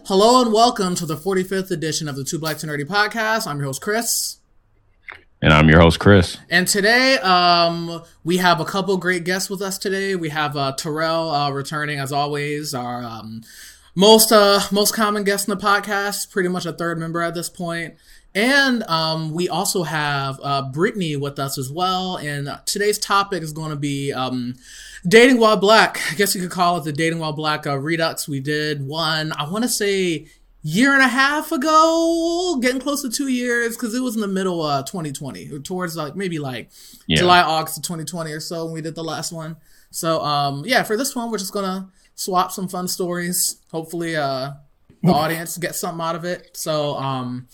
Hello and welcome to the 45th edition of the Two Black to Nerdy podcast. I'm your host, Chris. And I'm your host, Chris. And today, um, we have a couple great guests with us today. We have uh, Terrell uh, returning as always, our um, most uh, most common guest in the podcast, pretty much a third member at this point. And um, we also have uh, Brittany with us as well. And today's topic is going to be um, dating while black. I guess you could call it the dating while black uh, redux. We did one, I want to say, year and a half ago, getting close to two years, because it was in the middle of 2020, or towards like maybe like yeah. July, August of 2020 or so when we did the last one. So um, yeah, for this one, we're just gonna swap some fun stories. Hopefully, uh, the audience gets something out of it. So um,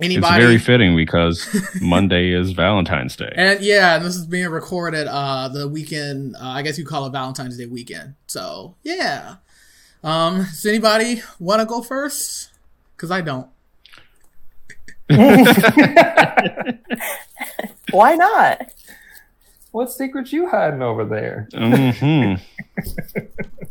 Anybody? It's very fitting because Monday is Valentine's Day. And yeah, this is being recorded uh the weekend, uh, I guess you call it Valentine's Day weekend. So, yeah. Um, does anybody want to go first? Cuz I don't. Why not? What secrets you hiding over there? Mm-hmm.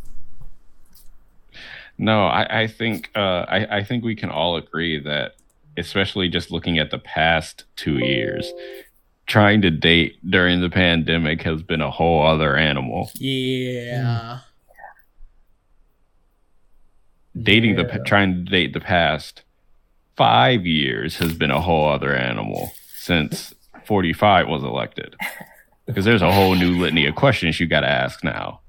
no, I, I think uh, I, I think we can all agree that especially just looking at the past two years, trying to date during the pandemic has been a whole other animal. Yeah. Dating yeah. the trying to date the past five years has been a whole other animal since 45 was elected. Because there's a whole new litany of questions you got to ask now.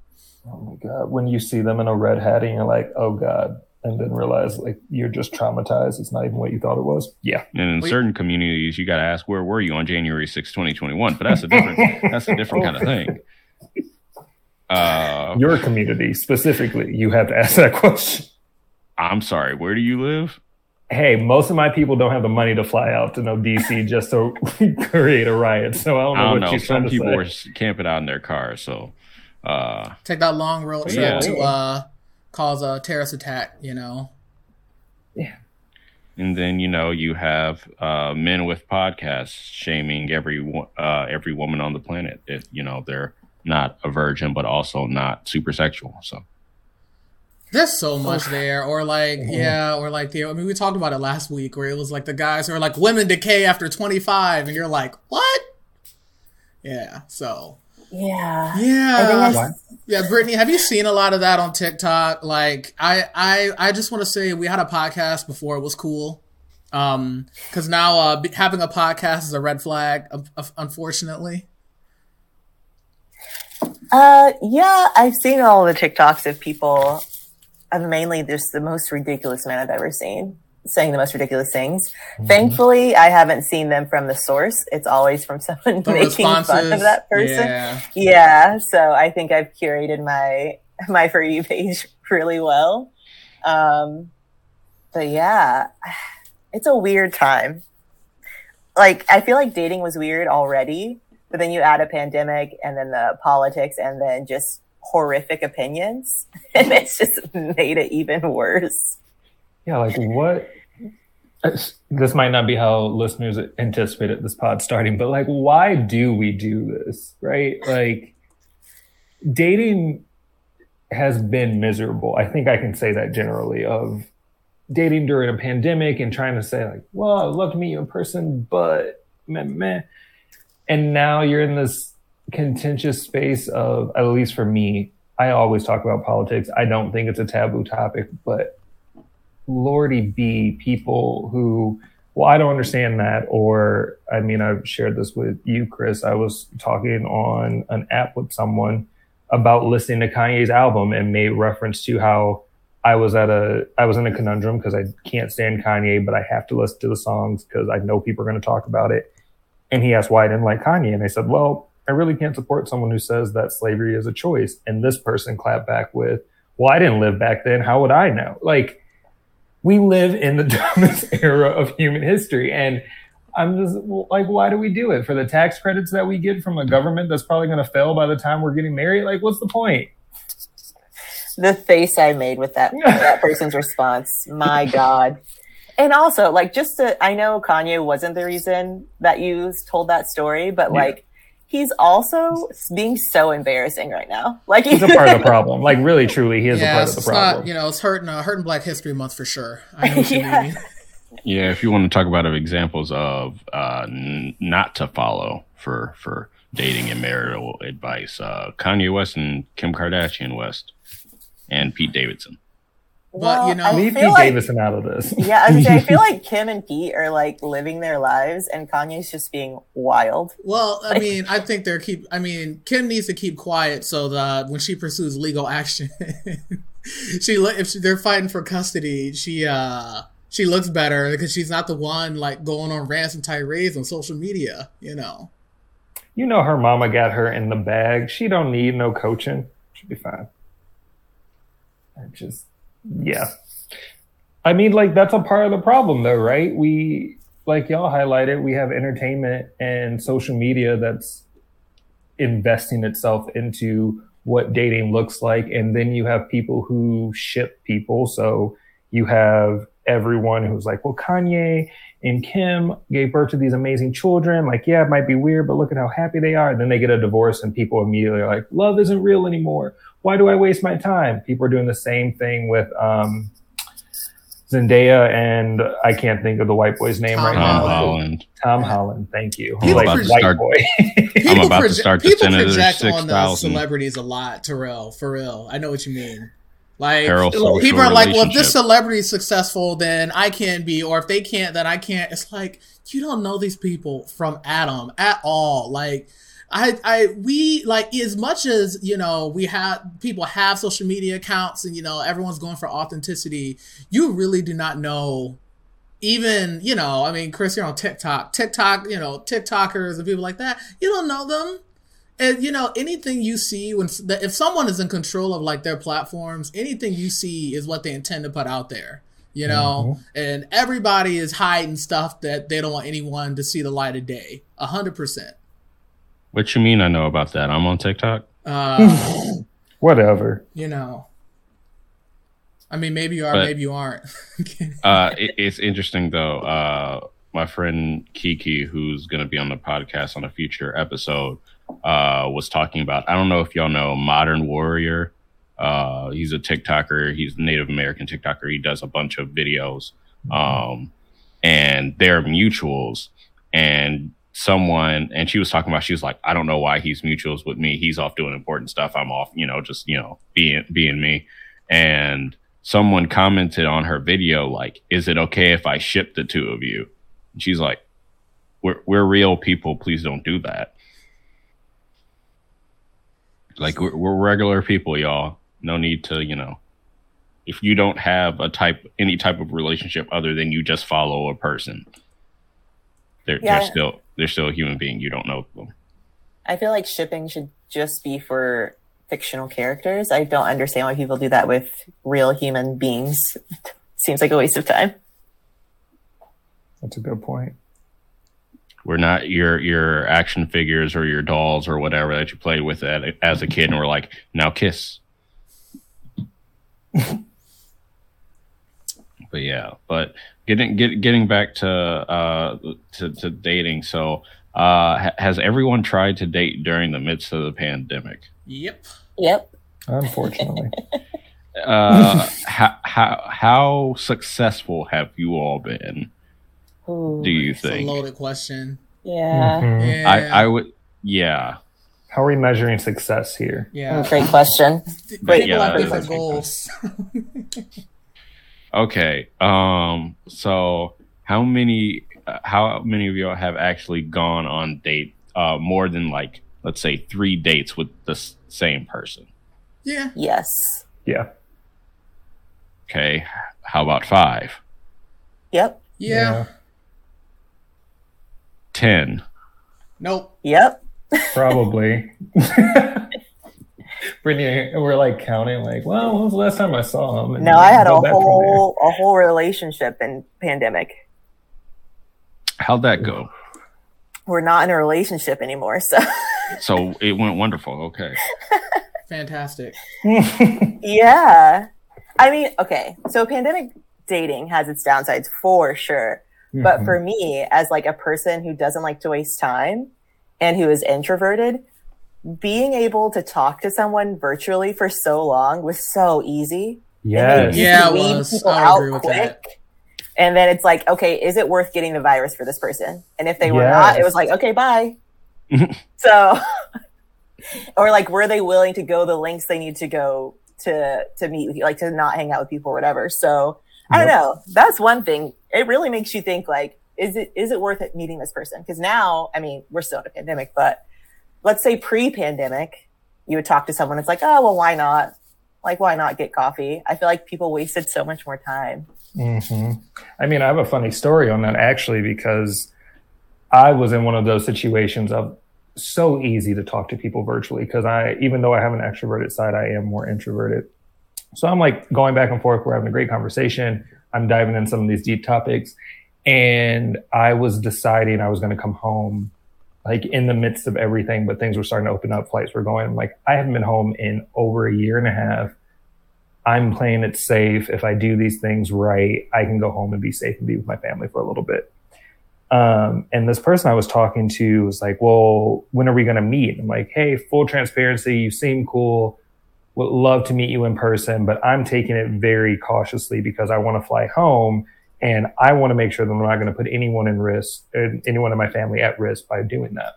Oh my god! When you see them in a red hat, and you're like, "Oh god, and then realize like you're just traumatized. It's not even what you thought it was. Yeah. And in Wait. certain communities, you got to ask, where were you on January 6, 2021? But that's a different, that's a different kind of thing. Uh, Your community specifically, you have to ask that question. I'm sorry. Where do you live? Hey, most of my people don't have the money to fly out to no DC just to create a riot. So I don't know I don't what know. Some people say. were camping out in their cars. So uh, take that long road trip yeah. to uh, cause a terrorist attack, you know. Yeah. And then you know you have uh, men with podcasts shaming every uh, every woman on the planet if you know they're not a virgin but also not super sexual. So there's so much there, or like mm-hmm. yeah, or like the I mean we talked about it last week where it was like the guys who are like women decay after 25, and you're like what? Yeah, so yeah. Yeah. Yeah, Brittany, have you seen a lot of that on TikTok? Like, I, I, I just want to say we had a podcast before it was cool. Um, because now uh, having a podcast is a red flag, unfortunately. Uh, yeah, I've seen all the TikToks of people. I've mainly just the most ridiculous man I've ever seen saying the most ridiculous things. Mm-hmm. Thankfully, I haven't seen them from the source. It's always from someone the making fun of that person. Yeah. yeah. So I think I've curated my my for you page really well. Um, but yeah, it's a weird time. Like I feel like dating was weird already, but then you add a pandemic and then the politics and then just horrific opinions, and it's just made it even worse yeah, like what? This might not be how listeners anticipated this pod starting, but like, why do we do this? Right? Like, dating has been miserable. I think I can say that generally of dating during a pandemic and trying to say like, well, I'd love to meet you in person, but meh, meh. And now you're in this contentious space of, at least for me, I always talk about politics. I don't think it's a taboo topic, but lordy be people who well i don't understand that or i mean i've shared this with you chris. I was talking on an app with someone about listening to kanye's album and made reference to how i was at a i was in a conundrum because i can't stand kanye but i have to listen to the songs because i know people are going to talk about it. And he asked why i didn't like kanye and i said well i really can't support someone who says that slavery is a choice. And this person clapped back with well i didn't live back then. How would i know? Like we live in the dumbest era of human history. And I'm just like, why do we do it? For the tax credits that we get from a government that's probably going to fail by the time we're getting married? Like, what's the point? The face I made with that, that person's response. My God. And also, like, just to, I know Kanye wasn't the reason that you told that story, but yeah. like, he's also being so embarrassing right now. Like He's a part of the problem. Like really, truly, he is a part of it's the problem. not, you know, it's hurting, uh, hurting Black History Month for sure. I know what you Yeah. mean. Yeah, if you want to talk about examples of uh, n- not to follow for for dating and marital advice, uh, Kanye West and Kim Kardashian West, and Pete Davidson. But, you know- I Leave feel Pete like- Davidson out of this. Yeah, I was gonna I feel like Kim and Pete are like living their lives, and Kanye's just being wild. Well, I mean, I think they're keep. I mean, Kim needs to keep quiet so that when she pursues legal action, she if she, they're fighting for custody, she uh she looks better because she's not the one like going on rants and tirades on social media. You know. You know her mama got her in the bag. She don't need no coaching. She'll be fine. I just yeah. I mean, like that's a part of the problem though, right? We like y'all highlighted, we have entertainment and social media that's investing itself into what dating looks like. And then you have people who ship people. So you have everyone who's like, well, Kanye and Kim gave birth to these amazing children. Like, yeah, it might be weird, but look at how happy they are. And then they get a divorce, and people immediately are like, love isn't real anymore. Why do I waste my time? People are doing the same thing with um, Zendaya, and I can't think of the white boy's name Tom right Tom now. Holland. Holland. Tom Holland. Thank you. People like proje- white start- boy. People about to proje- start to people send another project on the celebrities a lot, Terrell. For real, I know what you mean. Like people are like, well, if this celebrity is successful, then I can be, or if they can't, then I can't. It's like you don't know these people from Adam at all. Like I, I, we like as much as you know, we have people have social media accounts, and you know, everyone's going for authenticity. You really do not know. Even you know, I mean, Chris, you're on TikTok. TikTok, you know, TikTokers and people like that. You don't know them and you know anything you see when if someone is in control of like their platforms anything you see is what they intend to put out there you know and everybody is hiding stuff that they don't want anyone to see the light of day a hundred percent What you mean? I know about that. I'm on TikTok. uh Whatever. you know i mean maybe you are But- maybe you aren't Uh, it, it's interesting though. Uh, my friend Kiki, who's going to be on the podcast on a future episode, uh, was talking about. I don't know if y'all know Modern Warrior. Uh, he's a TikToker. He's a Native American TikToker. He does a bunch of videos, um, and they're mutuals. And someone, and she was talking about. She was like, I don't know why he's mutuals with me. He's off doing important stuff. I'm off, you know, just you know, being being me. And someone commented on her video like is it okay if i ship the two of you and she's like we're, we're real people please don't do that like we're, we're regular people y'all no need to you know if you don't have a type any type of relationship other than you just follow a person they're, Yeah. they're still they're still a human being you don't know them I feel like shipping should just be for fictional characters. I don't understand why people do that with real human beings. Seems like a waste of time. That's a good point. We're not your your action figures or your dolls or whatever that you played with at, as a kid and we're like now kiss. But yeah but getting get, getting back to uh to, to dating. So uh ha- has everyone tried to date during the midst of the pandemic? Yep. Yep. Unfortunately. uh how, how how successful have you all been Ooh, do you it's a think loaded question yeah. Mhm. yeah i i would yeah How are we measuring success here? yeah Great question. people yeah, have that different goals Okay. Um. So, how many? Uh, how many of y'all have actually gone on date? Uh, more than like, let's say, three dates with the s- same person. yeah Yes. Yeah. Okay. How about five? Yep. yeah, Ten. nope Yep. Probably. Brittany, we're like counting, like, well, when was the last time I saw him? And No, I had a go back from whole a whole relationship in pandemic. How'd that go? We're not in a relationship anymore, so So it went wonderful. Okay. fantastic yeah. I mean, okay. So pandemic dating has its downsides for sure. But Mhm. for me, as like a person who doesn't like to waste time and who is introverted, being able to talk to someone virtually for so long was so easy. Yes. Yeah, it was. people I out agree with that. And then it's like, okay, is it worth getting the virus for this person? And if they were not, it was like, okay, bye. so, or like, were they willing to go the lengths they need to go to to meet with you, like to not hang out with people or whatever? So, I don't Yep. know. That's one thing. It really makes you think, like, is it is it worth it meeting this person? Because now, I mean, we're still in a pandemic, but let's say pre-pandemic, you would talk to someone. It's like, oh well, why not? Like, why not get coffee? I feel like people wasted so much more time. hmm I mean, I have a funny story on that actually because I was in one of those situations of so easy to talk to people virtually because I, even though I have an extroverted side, I am more introverted. So I'm like going back and forth. We're having a great conversation. I'm diving in some of these deep topics. And I was deciding I was going to come home like in the midst of everything, but things were starting to open up. Flights were going. I'm like, I haven't been home in over a year and a half. I'm playing it safe. If I do these things right, I can go home and be safe and be with my family for a little bit. Um, and this person I was talking to was like, Well, when are we going to meet? I'm like, Hey, full transparency. You seem cool. Would love to meet you in person, but I'm taking it very cautiously because I want to fly home and I want to make sure that I'm not going to put anyone in risk, uh, anyone in my family at risk by doing that.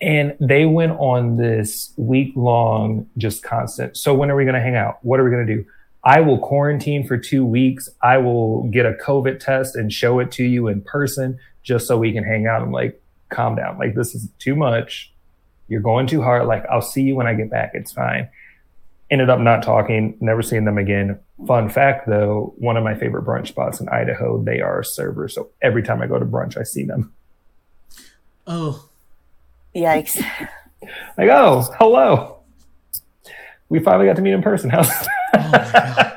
And they went on this week long, just constant. So when are we going to hang out? What are we going to do? I will quarantine for two weeks. I will get a COVID test and show it to you in person just so we can hang out. I'm like, calm down. Like, this is too much. You're going too hard. Like, I'll see you when I get back. It's fine. Ended up not talking, never seeing them again. Fun fact though, one of my favorite brunch spots in Idaho, they are servers. So every time I go to brunch, I see them. Oh, Yikes. Like, oh, hello. We finally got to meet in person. How's oh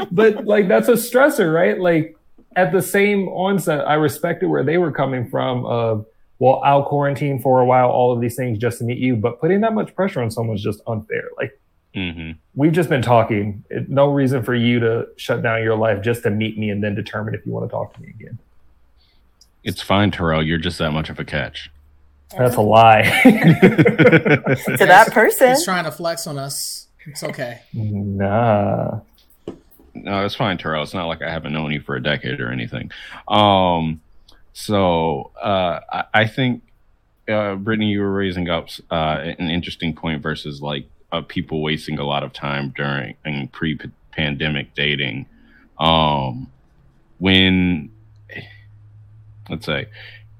but like that's a stressor, right? Like at the same onset, I respected where they were coming from of well, I'll quarantine for a while, all of these things just to meet you, but putting that much pressure on someone's just unfair. Like hmm we've just been talking. It, no reason for you to shut down your life just to meet me and then determine if you want to talk to me again. It's fine, Terrell. You're just that much of a catch. That's a lie. to that person. He's trying to flex on us. It's okay. nah. No, it's fine, Terrell. It's not like I haven't known you for a decade or anything. Um, so uh, I, I think, uh, Brittany, you were raising up uh, an interesting point versus like uh, people wasting a lot of time during and pre-pandemic dating. Um, when let's say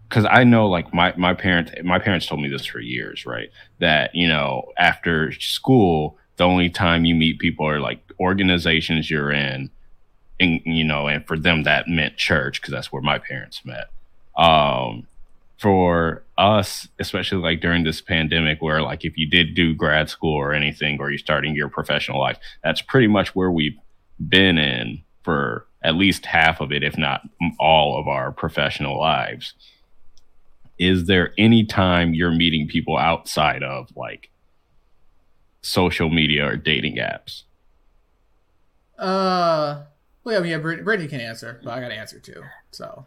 because I know like my my parents my parents told me this for years, right? That you know after school, the only time you meet people are like organizations you're in, and you know, and for them that meant church because that's where my parents met. Um, for us, especially like during this pandemic, where like if you did do grad school or anything, or you're starting your professional life, that's pretty much where we've been in for at least half of it, if not all of our professional lives is there any time you're meeting people outside of like social media or dating apps? Uh, well, yeah, yeah Brittany can answer, but I got to answer too. So,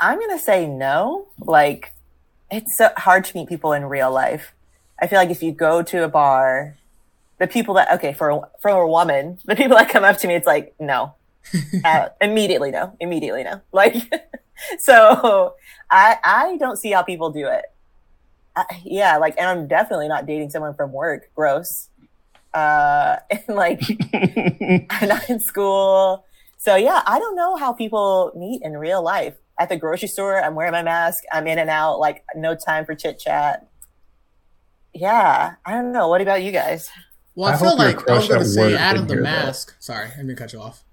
I'm gonna say no. Like, it's so hard to meet people in real life. I feel like if you go to a bar, the people that okay for a, for a woman, the people that come up to me, it's like no, uh, immediately no, immediately no. Like, so I I don't see how people do it. I, yeah, like, and I'm definitely not dating someone from work. Gross. Uh, and like, I'm not in school. So yeah, I don't know how people meet in real life. At the grocery store, I'm wearing my mask. I'm in and out, like no time for chit chat. Yeah, I don't know. What about you guys? well, I, I feel hope your like I was crush going to at say work Adam didn't the hear that. mask. Sorry, I'm going to cut you off.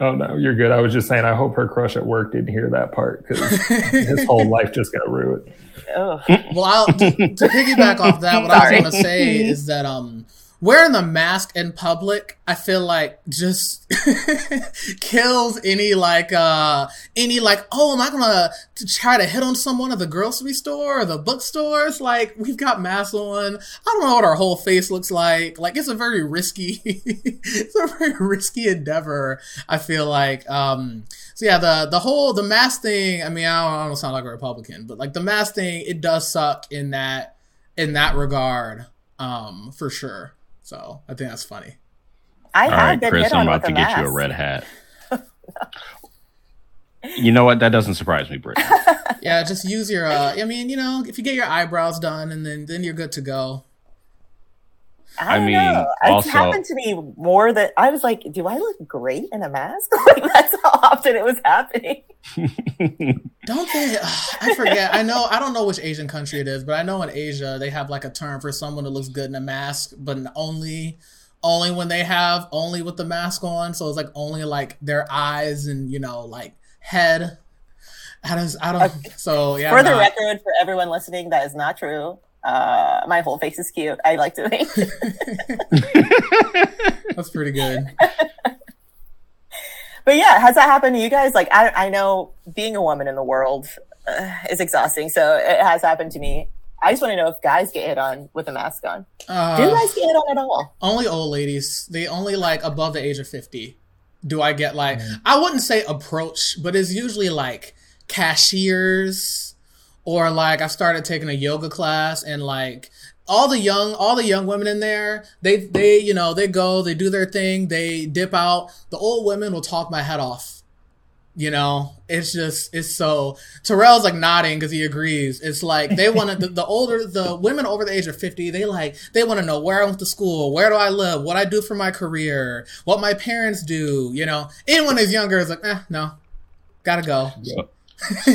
Oh no, you're good. I was just saying. I hope her crush at work didn't hear that part because his whole life just got ruined. Ugh. Well, I'll, to, to piggyback off that, what I was going to say is that um, wearing the mask in public, I feel like just kills any like uh any like oh am I gonna to try to hit on someone at the grocery store or the bookstores? Like we've got masks on. I don't know what our whole face looks like. Like it's a very risky it's a very risky endeavor. I feel like um so yeah the the whole the mask thing. I mean I don't, I don't sound like a Republican, but like the mask thing it does suck in that in that regard um for sure. So I think that's funny. I All have right, Chris, I'm about to a get you a red hat. you know what? That doesn't surprise me, Brittany. Yeah, just use your. Uh, I mean, you know, if you get your eyebrows done, and then then you're good to go. I, I mean, know. also- It's happened to me more that I was like, do I look great in a mask? like that's how often it was happening. Don't they? I forget. I know. I don't know which Asian country it is, but I know in Asia they have like a term for someone that looks good in a mask, but only only when they have only with the mask on. So it's like only like their eyes and you know like head. I don't. Uh, I don't. So yeah. for the nah. record, for everyone listening, that is not true. Uh, my whole face is cute. I like to think. that's pretty good. but yeah, has that happened to you guys? Like, I, I know being a woman in the world uh, is exhausting, so it has happened to me. I just want to know if guys get hit on with a mask on. Uh, Do guys get hit on at all? Only old ladies. They only like above the age of 50. Do I get like, I wouldn't say approach, but it's usually like cashiers or like I started taking a yoga class and like all the young, all the young women in there, they, they, you know, they go, they do their thing, they dip out. The old women will talk my head off. You know, it's just, it's so, Terrell's like nodding because he agrees. It's like they want to, the, the older, the women over the age of 50, they like, they want to know where I went to school, where do I live, what I do for my career, what my parents do, you know. Anyone who's younger is like, eh, no, gotta go.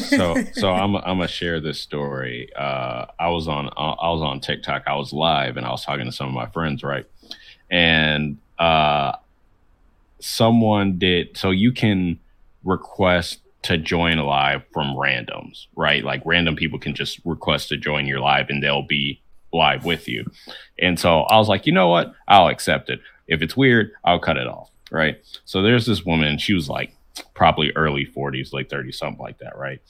So, so I'm I'm gonna share this story. Uh, I was on I was on TikTok. I was live and I was talking to some of my friends, right? And uh, someone did. So you can request to join live from randoms, right? Like random people can just request to join your live and they'll be live with you. And so I was like, you know what? I'll accept it. If it's weird, I'll cut it off, right? So there's this woman. She was like probably early 40s, late 30s, something like that, right?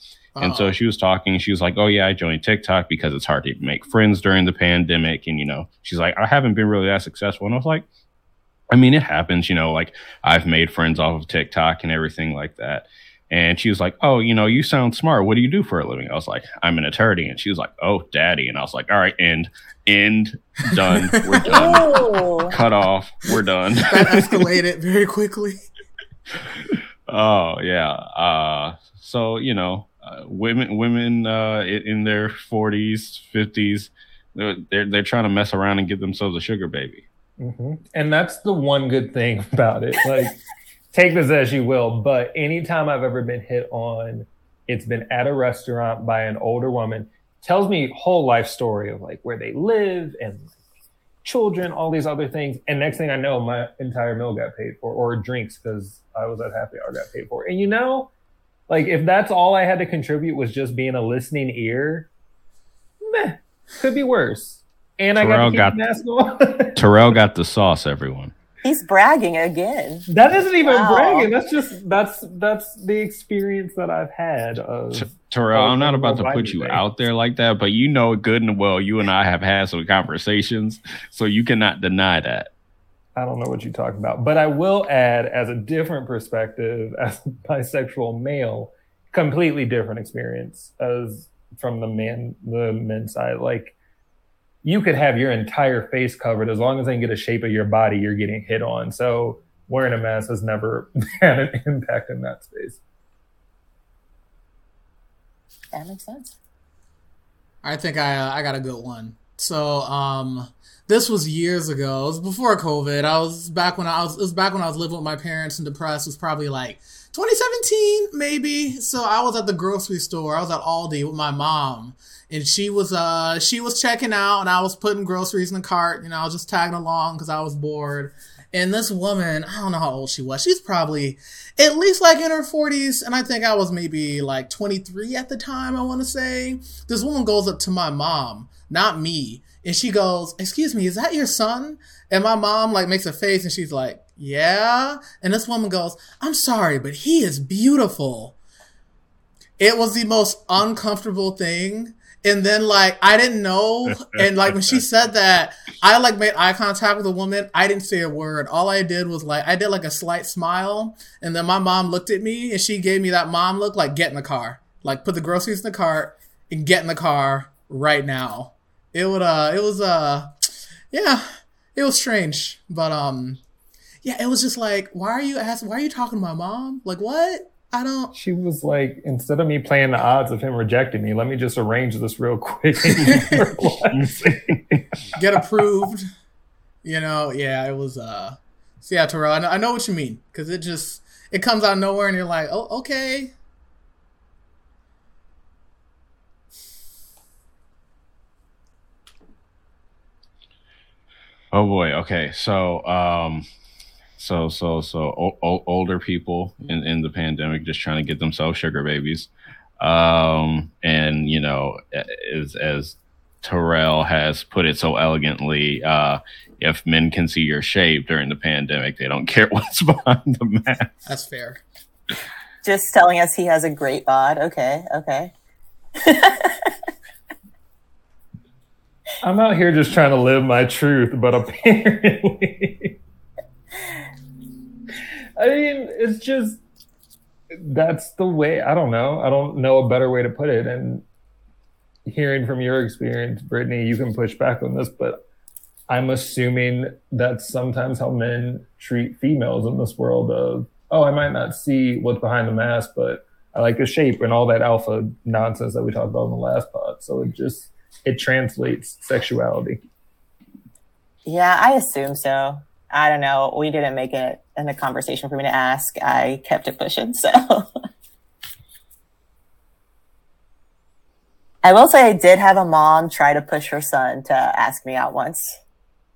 And so oh. she was talking. She was like, "Oh yeah, I joined TikTok because it's hard to make friends during the pandemic." And you know, she's like, "I haven't been really that successful." And I was like, "I mean, it happens. You know, like I've made friends off of TikTok and everything like that." And she was like, "Oh, you know, you sound smart. What do you do for a living?" I was like, "I'm an attorney." And she was like, "Oh, daddy." And I was like, "All right, end, end, done. We're done. Oh, Cut off. We're done." that escalated very quickly. Oh yeah. Uh, so you know, uh, women women uh, in, their forties, fifties, they're, they're trying to mess around and get themselves a sugar baby. hmm And that's the one good thing about it. Like, take this as you will, but anytime I've ever been hit on, it's been at a restaurant by an older woman, tells me whole life story of like where they live and children, all these other things. And next thing I know, my entire meal got paid for, or drinks because I was at happy hour got paid for. And you know, like if that's all I had to contribute was just being a listening ear, meh, could be worse. And I Terrell got got- to keep the mask. Terrell got the sauce, everyone. He's bragging again. That isn't even Wow. bragging. That's just that's that's the experience that I've had of T- Terrell, I'm not about to put you they? out there like that, but you know good and well you and I have had some conversations, so you cannot deny that. I don't know what you're talking about. But I will add as a different perspective as a bisexual male, completely different experience as from the man the men's side. Like you could have your entire face covered as long as they can get a shape of your body, you're getting hit on. So wearing a mask has never had an impact in that space. That makes sense. I think I uh, I got a good one. So um this was years ago. It was before COVID. I was back when I was it was back when I was living with my parents and depressed. It was probably like 2017 maybe. So I was at the grocery store. I was at Aldi with my mom and she was uh she was checking out and I was putting groceries in the cart, you know, I was just tagging along cuz I was bored. And this woman, I don't know how old she was. She's probably at least like in her 40s. And I think I was maybe like 23 at the time, I want to say. This woman goes up to my mom, not me. And she goes, Excuse me, is that your son? And my mom like makes a face and she's like, Yeah. And this woman goes, I'm sorry, but he is beautiful. It was the most uncomfortable thing. And then like I didn't know. And like when she said that, I like made eye contact with the woman. I didn't say a word. All I did was like I did like a slight smile. And then my mom looked at me and she gave me that mom look like get in the car. Like put the groceries in the cart and get in the car right now. It would uh it was uh yeah, it was strange. But um yeah, it was just like, why are you asking why are you talking to my mom? Like what? I don't She was like, instead of me playing the odds of him rejecting me, let me just arrange this real quick. get approved. You know, yeah, it was uh so yeah, Terrell, I know, I know what you mean. Cause it just it comes out of nowhere and you're like, oh okay. Oh boy. Okay. So, um, so so so o- o- older people in in the pandemic just trying to get themselves sugar babies, um, and you know, as as Terrell has put it so elegantly, uh, if men can see your shape during the pandemic, they don't care what's behind the mask. That's fair. Just telling us he has a great bod. Okay, okay. I'm out here just trying to live my truth, but apparently, I mean, it's just that's the way. I don't know. I don't know a better way to put it. And hearing from your experience, Brittany, you can push back on this, but I'm assuming that's sometimes how men treat females in this world of, oh, I might not see what's behind the mask, but I like the shape and all that alpha nonsense that we talked about in the last pod. So it just it translates sexuality. Yeah, I assume so. I don't know. We didn't make it in the conversation for me to ask. I kept it pushing. So I will say I did have a mom try to push her son to ask me out once.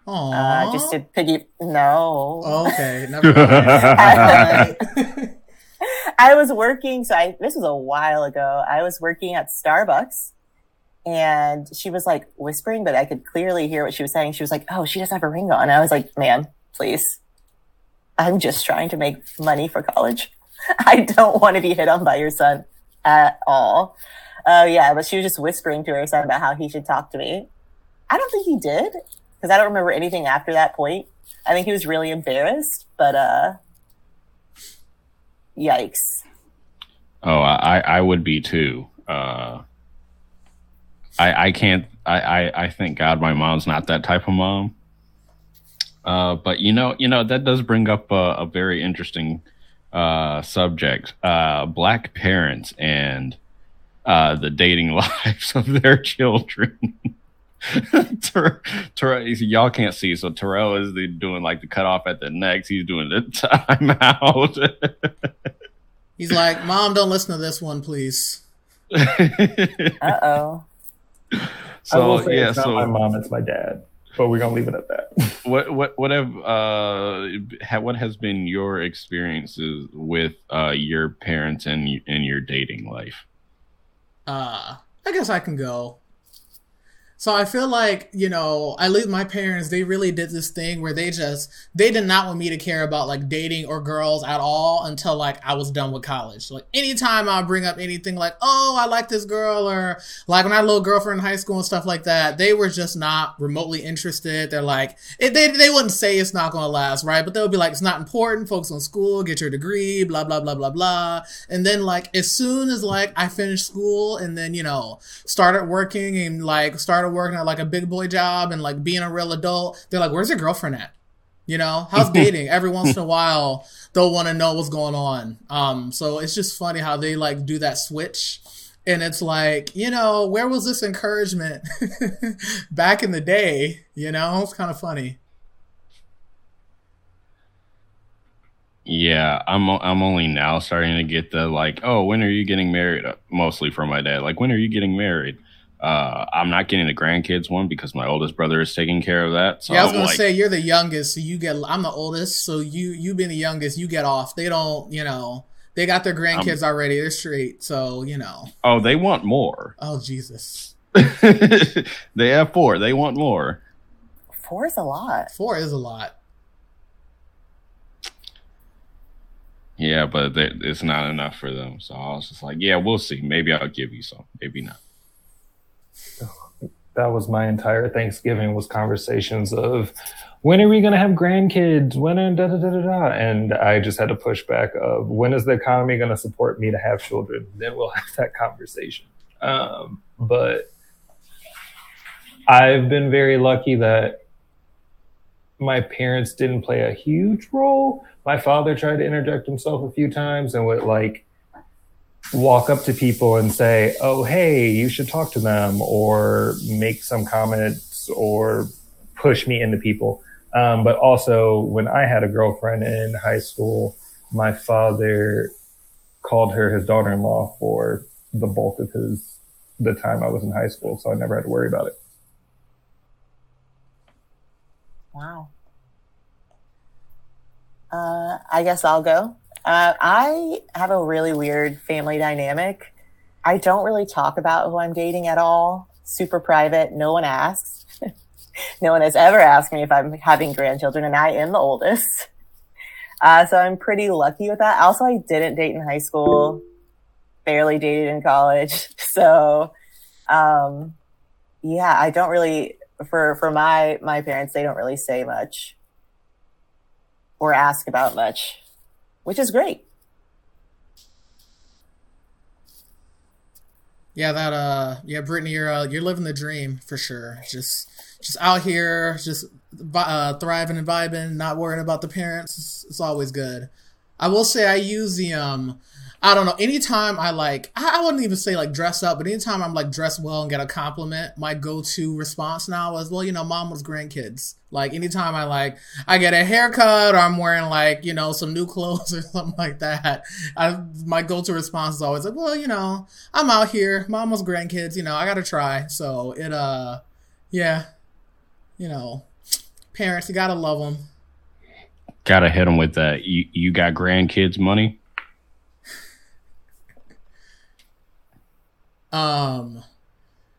Aww. Uh, just to piggy. No. Oh, okay. Never. I was working. So I, this was a while ago. I was working at Starbucks and she was like whispering, but I could clearly hear what she was saying. She was like, "Oh, she doesn't have a ring on." I was like, "Man, please, I'm just trying to make money for college. I don't want to be hit on by your son at all." Oh uh, yeah, but she was just whispering to her son about how he should talk to me. I don't think he did because I don't remember anything after that point. I think he was really embarrassed, but uh, yikes. Oh, I I would be too. Uh I, I can't I, I, I thank God my mom's not that type of mom. Uh, but you know, you know, that does bring up a, a very interesting uh, subject. Uh, black parents and uh, the dating lives of their children. Ter- Ter- y'all can't see, so Terrell is the, doing like the cut off at the necks. He's doing the timeout. He's like, "Mom, don't listen to this one, please." uh oh. So I will say yeah, it's not so my mom, it's my dad. But we're gonna leave it at that. What what what have uh ha, what has been your experiences with uh your parents and in your dating life? Uh I guess I can go. So I feel like, you know, at least my parents, they really did this thing where they just, they did not want me to care about like dating or girls at all until like I was done with college. Like anytime I bring up anything like, oh, I like this girl or like when I had a little girlfriend in high school and stuff like that, they were just not remotely interested. They're like, it, they, they wouldn't say it's not going to last, right? But they'll be like, it's not important. Focus on school, get your degree, blah, blah, blah, blah, blah. And then like, as soon as like I finished school and then, you know, started working and like started working at like a big boy job and like being a real adult, they're like, "Where's your girlfriend at?" You know, how's dating? Every once in a while, they'll want to know what's going on. Um, so it's just funny how they like do that switch. And it's like, you know, where was this encouragement back in the day? You know, it's kind of funny. Yeah, I'm I'm only now starting to get the like, oh, when are you getting married? Mostly from my dad. Like, when are you getting married? Uh, I'm not getting the grandkids one because my oldest brother is taking care of that. So yeah, I was gonna like, say you're the youngest, so you get. I'm the oldest, so you you being the youngest, you get off. They don't, you know, they got their grandkids already. They're straight, so you know. Oh, they want more. Oh Jesus. they have four. They want more. Four is a lot. Four is a lot. Yeah, but it's not enough for them. So I was just like, yeah, we'll see. Maybe I'll give you some. Maybe not. That was my entire Thanksgiving was conversations of when are we going to have grandkids? When are da da da da da? And I just had to push back of when is the economy going to support me to have children? Then we'll have that conversation. Um, but I've been very lucky that my parents didn't play a huge role. My father tried to interject himself a few times and would like walk up to people and say, "Oh, hey, you should talk to them," or make some comments or push me into people. Um, but also, when I had a girlfriend in high school, my father called her his daughter-in-law for the bulk of his the time I was in high school, so I never had to worry about it. Wow. Uh, I guess I'll go. Uh, I have a really weird family dynamic. I don't really talk about who I'm dating at all. Super private. No one asks. no one has ever asked me if I'm having grandchildren, and I am the oldest. Uh, so I'm pretty lucky with that. Also, I didn't date in high school, barely dated in college. So, um, yeah, I don't really for for my my parents. They don't really say much or ask about much which is great. Yeah, that uh, yeah, Brittany, you're uh, you're living the dream for sure. Just just out here, just uh, thriving and vibing, not worrying about the parents. It's, it's always good. I will say I use the um I don't know. Anytime I like, I, wouldn't even say like dress up, but anytime I'm like dressed well and get a compliment, my go-to response now is, well, you know, mom was grandkids. Like anytime I like, I get a haircut or I'm wearing like, you know, some new clothes or something like that. I, my go-to response is always like, well, you know, I'm out here, mom was grandkids, you know, I gotta try. So it, uh, yeah, you know, parents, you gotta love them. Gotta hit them with that. You, you got grandkids money? Um,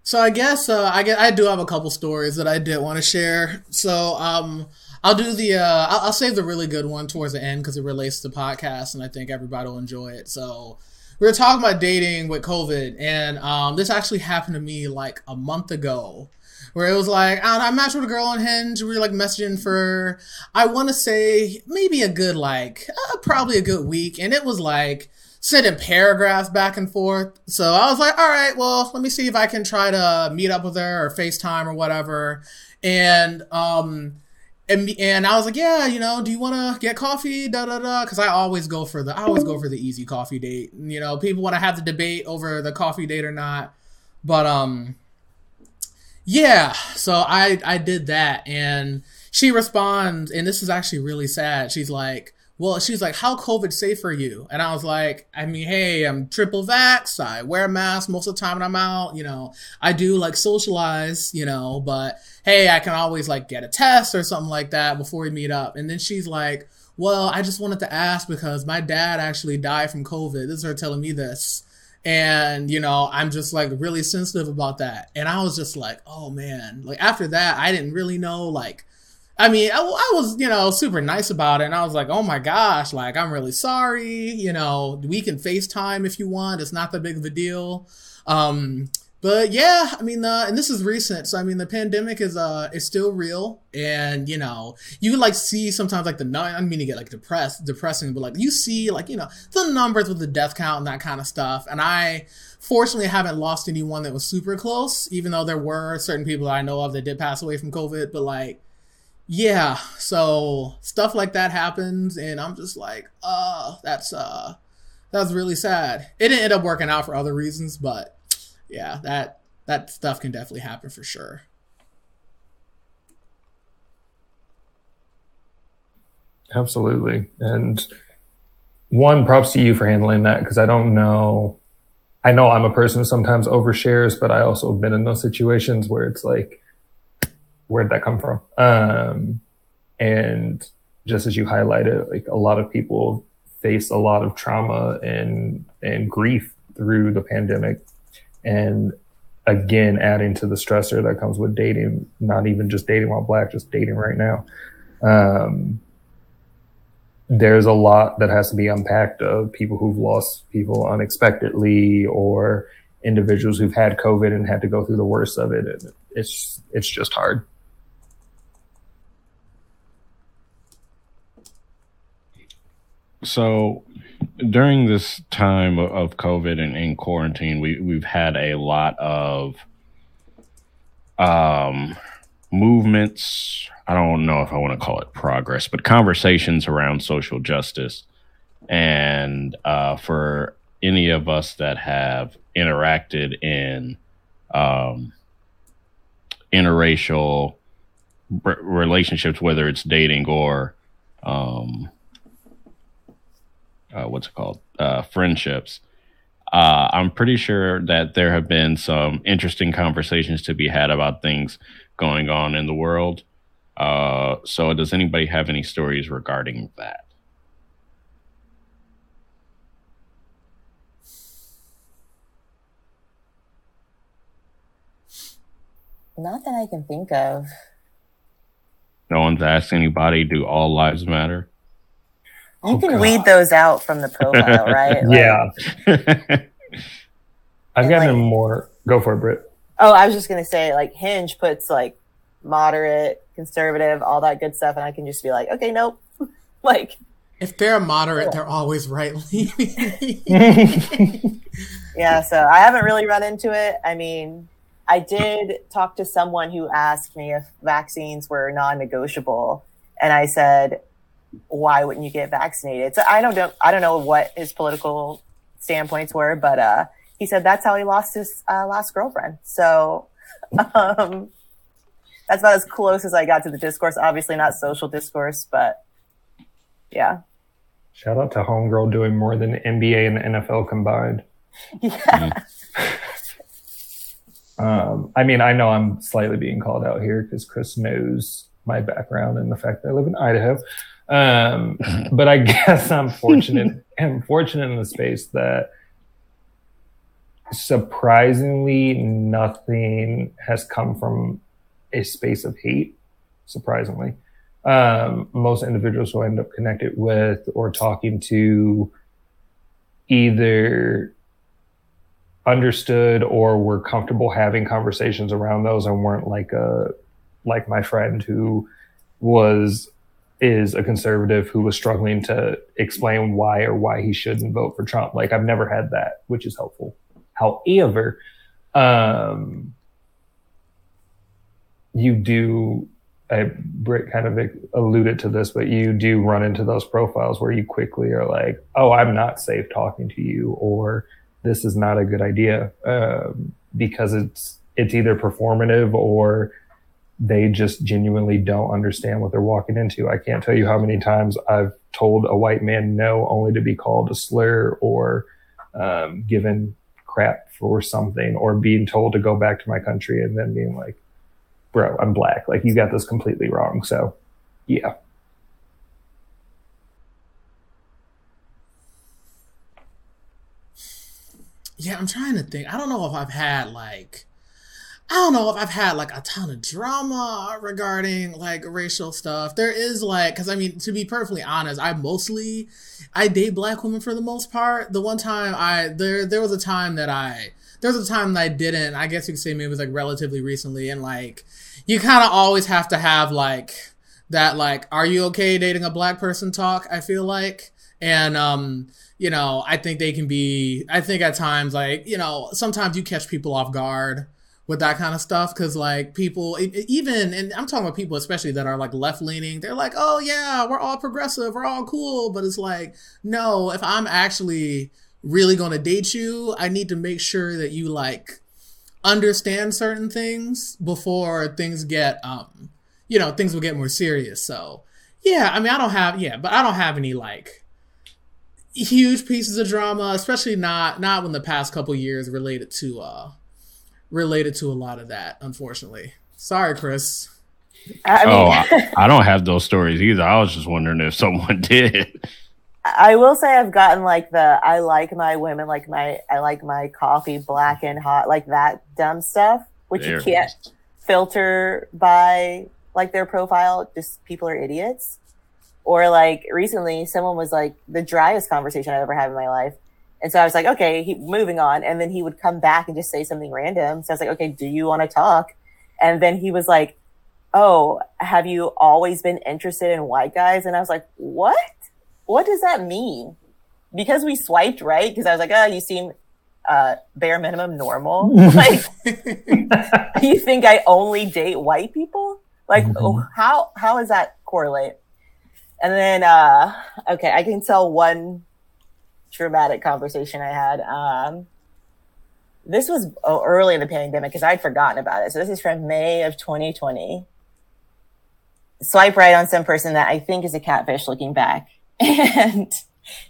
so I guess uh, I get I do have a couple stories that I did want to share. So um, I'll do the uh, I'll, I'll save the really good one towards the end because it relates to podcast, and I think everybody will enjoy it. So we were talking about dating with COVID, and um, this actually happened to me like a month ago. Where it was like, I, I matched with a girl on Hinge. We were like messaging for, I want to say maybe a good like, uh, probably a good week, and it was like, sending paragraphs back and forth. So I was like, all right, well, let me see if I can try to meet up with her or FaceTime or whatever. And um and and I was like, yeah, you know, do you want to get coffee? Da da da. Because I always go for the I always go for the easy coffee date. You know, people want to have the debate over the coffee date or not. But um, yeah. So I I did that, and she responds, and this is actually really sad. She's like, well, she's like, how COVID safe are you? And I was like, I mean, hey, I'm triple vax. I wear a mask most of the time when I'm out. You know, I do like socialize, you know, but hey, I can always like get a test or something like that before we meet up. And then she's like, well, I just wanted to ask because my dad actually died from COVID. This is her telling me this. And, you know, I'm just like really sensitive about that. And I was just like, oh man, like after that, I didn't really know like, I mean, I, I, was, you know, super nice about it. And I was like, oh my gosh, like, I'm really sorry. You know, we can FaceTime if you want. It's not that big of a deal. Um, but yeah, I mean, uh, and this is recent. So, I mean, the pandemic is, uh, is still real. And, you know, you like see sometimes like the, I mean to get like depressed, depressing, but like you see like, you know, the numbers with the death count and that kind of stuff. And I, fortunately haven't lost anyone that was super close, even though there were certain people that I know of that did pass away from COVID. But like, yeah, so stuff like that happens, and I'm just like, uh, that's uh, that's really sad. It didn't end up working out for other reasons, but yeah, that that stuff can definitely happen for sure. Absolutely, and one props to you for handling that because I don't know. I know I'm a person who sometimes overshares, but I also have been in those situations where it's like where'd that come from? Um, and just as you highlighted, like a lot of people face a lot of trauma and and grief through the pandemic, and again adding to the stressor that comes with dating, not even just dating while black, just dating right now. Um, there's a lot that has to be unpacked of people who've lost people unexpectedly or individuals who've had COVID and had to go through the worst of it. And it's it's just hard. So during this time of COVID and in quarantine, we we've had a lot of um movements. I don't know if I want to call it progress, but conversations around social justice. And uh, for any of us that have interacted in um, interracial r- relationships, whether it's dating or um, uh, what's it called, uh, friendships. Uh, I'm pretty sure that there have been some interesting conversations to be had about things going on in the world. Uh, so, does anybody have any stories regarding that? Not that I can think of. No one's asked anybody, do all lives matter? You oh, can God. weed those out from the profile, right? Like, yeah. I've gotten like, more. Go for it, Britt. Oh, I was just gonna say, like Hinge puts like moderate, conservative, all that good stuff, and I can just be like, okay, nope. like, if they're moderate, they're always right leaning. yeah, so I haven't really run into it. I mean, I did talk to someone who asked me if vaccines were non-negotiable, and I said, "Why wouldn't you get vaccinated?" So I don't know. I don't know what his political standpoints were, but uh, he said that's how he lost his uh, last girlfriend. So um, that's about as close as I got to the discourse. Obviously, not social discourse, but yeah. Shout out to Homegirl doing more than NBA and the NFL combined. Yeah. Um, I mean, I know I'm slightly being called out here because Chris knows my background and the fact that I live in Idaho. Um, but I guess I'm fortunate. I'm fortunate in the space that surprisingly nothing has come from a space of hate. Surprisingly, um, most individuals who I end up connected with or talking to either understood or were comfortable having conversations around those and weren't like a like my friend who was is a conservative who was struggling to explain why or why he shouldn't vote for Trump. Like I've never had that, which is helpful. However, um, you do I Britt kind of alluded to this, but you do run into those profiles where you quickly are like, "Oh, I'm not safe talking to you," or this is not a good idea um, because it's it's either performative or they just genuinely don't understand what they're walking into. I can't tell you how many times I've told a white man no only to be called a slur or um, given crap for something or being told to go back to my country and then being like, bro, I'm black. Like you got this completely wrong. So yeah. Yeah, I'm trying to think. I don't know if I've had like I don't know if I've had like a ton of drama regarding like racial stuff. There is like, because I mean, to be perfectly honest, I mostly I date black women for the most part. The one time I there there was a time that I there was a time that I didn't. I guess you could say maybe it was like relatively recently, and like you kind of always have to have like that like, are you okay dating a black person talk? I feel like, and um you know, I think they can be, I think at times, like, you know, sometimes you catch people off guard with that kind of stuff because like people even and i'm talking about people especially that are like left leaning they're like oh yeah we're all progressive we're all cool but it's like no if i'm actually really going to date you i need to make sure that you like understand certain things before things get um you know things will get more serious. So yeah i mean i don't have yeah but i don't have any like huge pieces of drama, especially not not when the past couple years related to uh related to a lot of that, unfortunately. Sorry, Chris. I oh, mean, oh, I, I, don't have those stories either. I was just wondering if someone did. I will say I've gotten like the I like my women like my I like my coffee black and hot like that dumb stuff, which There you can't is. filter by like their profile. Just people are idiots. Or like recently, someone was like the driest conversation I've ever had in my life. And so I was like, okay, he, moving on. And then he would come back and just say something random. So I was like, okay, do you want to talk? And then he was like, oh, have you always been interested in white guys? And I was like, what? What does that mean? Because we swiped right. Because I was like, oh, you seem uh, bare minimum normal. like, you think I only date white people? Like, Mhm. oh, how how does that correlate? And then, uh, okay, I can tell one traumatic conversation I had. Um, this was oh, early in the pandemic because I'd forgotten about it. So this is from May of 2020. Swipe right on some person that I think is a catfish looking back. And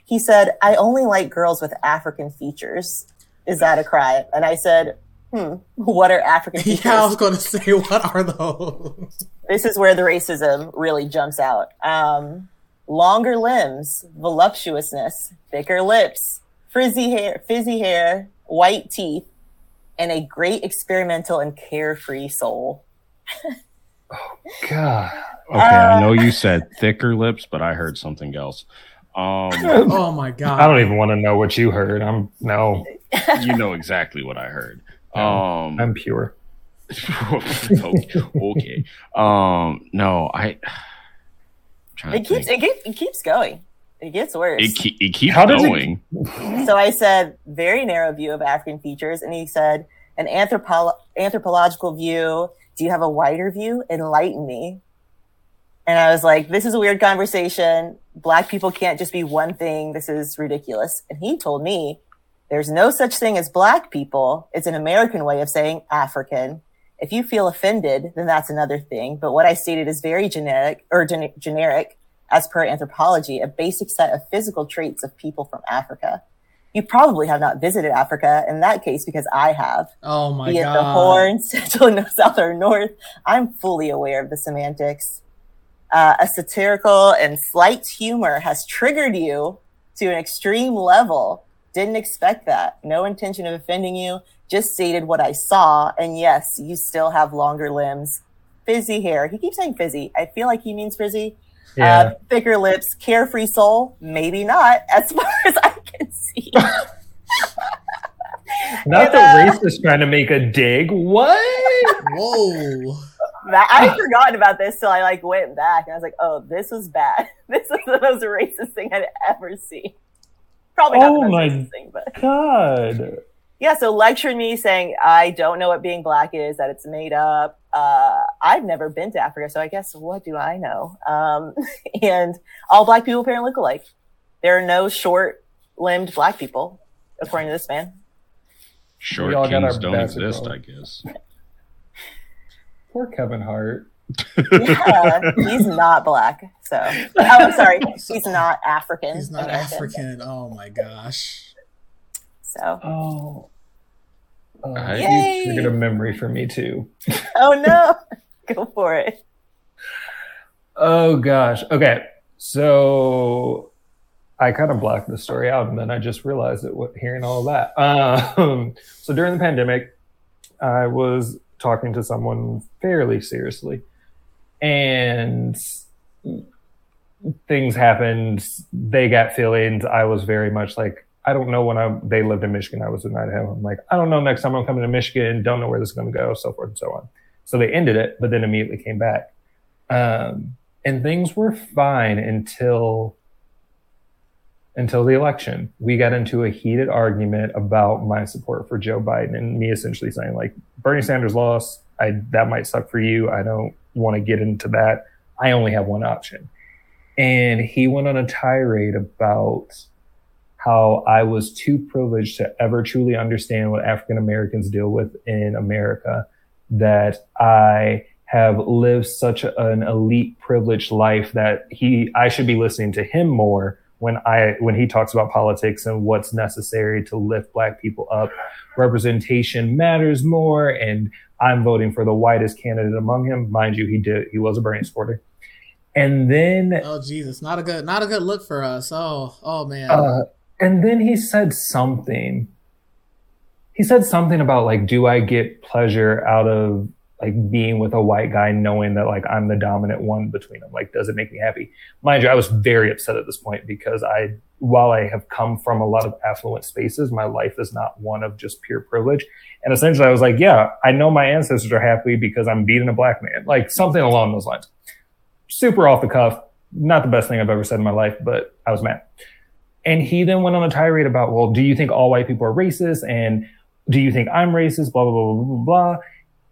he said, I only like girls with African features. Is that a crime? And I said, hmm, what are African features? Yeah, I was going to say, what are those? this is where the racism really jumps out. Um, longer limbs, voluptuousness, thicker lips, frizzy hair, fizzy hair, white teeth, and a great experimental and carefree soul. Oh God. Okay, I know you said thicker lips, but I heard something else. Um, Oh my god! I don't even want to know what you heard. I'm no, you know exactly what I heard. Um, I'm pure. okay. okay. Um, no, I. I'm trying It to keeps think. it, keep, it keeps going. It gets worse. It, ke- it keeps How does it- going. so I said, very narrow view of African features. And he said, an anthropo- anthropological view. Do you have a wider view? Enlighten me. And I was like, this is a weird conversation. Black people can't just be one thing. This is ridiculous. And he told me, there's no such thing as black people. It's an American way of saying African. If you feel offended, then that's another thing. But what I stated is very generic or gen- generic as per anthropology, a basic set of physical traits of people from Africa. You probably have not visited Africa in that case because I have. oh my Be it god! the Horn, Central, no, South, or North. I'm fully aware of the semantics. Uh, a satirical and slight humor has triggered you to an extreme level. Didn't expect that. No intention of offending you. Just stated what I saw. And yes, you still have longer limbs, fizzy hair. He keeps saying fizzy. I feel like he means frizzy. Yeah. Uh, thicker lips, carefree soul. Maybe not, as far as I can see. Not the and, uh, racist trying to make a dig. What? Whoa! That- I had forgotten about this till I like went back and I was like, oh, this was bad. This was the most racist thing I'd ever seen. Probably not Oh the most my- thing, but God. yeah. So lecturing me saying I don't know what being black is, that it's made up. Uh, I've never been to Africa, so I guess what do I know? Um, and all black people apparently look alike. There are no short-limbed black people, according to this man. Short We kings don't exist. I guess. Poor Kevin Hart. Yeah, he's not black. So, oh, I'm sorry, he's not African. He's not American. African. Oh my gosh! So, Oh. Oh, I- you Yay. triggered a memory for me too. oh no, go for it. Oh gosh. Okay. So I kind of blocked the story out and then I just realized it wa- hearing all of that. Um, so during the pandemic, I was talking to someone fairly seriously and things happened. They got feelings. I was very much like, I don't know when I, they lived in Michigan. I was in Idaho. I'm like, I don't know next time I'm coming to Michigan. Don't know where this is going to go, so forth and so on. So they ended it, but then immediately came back. Um, and things were fine until until the election. We got into a heated argument about my support for Joe Biden and me essentially saying like Bernie Sanders lost. I that might suck for you. I don't want to get into that. I only have one option. And he went on a tirade about how I was too privileged to ever truly understand what African Americans deal with in America, that I have lived such an elite privileged life that he I should be listening to him more when I when he talks about politics and what's necessary to lift black people up. Representation matters more and I'm voting for the whitest candidate among him. Mind you, he did he was a Bernie supporter. And then Oh Jesus, not a good, not a good look for us. Oh, oh man. uh, and then he said something. He said something about like, do I get pleasure out of like being with a white guy, knowing that like I'm the dominant one between them? Like, does it make me happy? Mind you, I was very upset at this point because I, while I have come from a lot of affluent spaces, my life is not one of just pure privilege. And essentially, I was like, yeah, I know my ancestors are happy because I'm beating a black man, like something along those lines. Super off the cuff, not the best thing I've ever said in my life, but I was mad. And he then went on a tirade about, well, do you think all white people are racist? And do you think I'm racist? Blah, blah, blah, blah, blah, blah.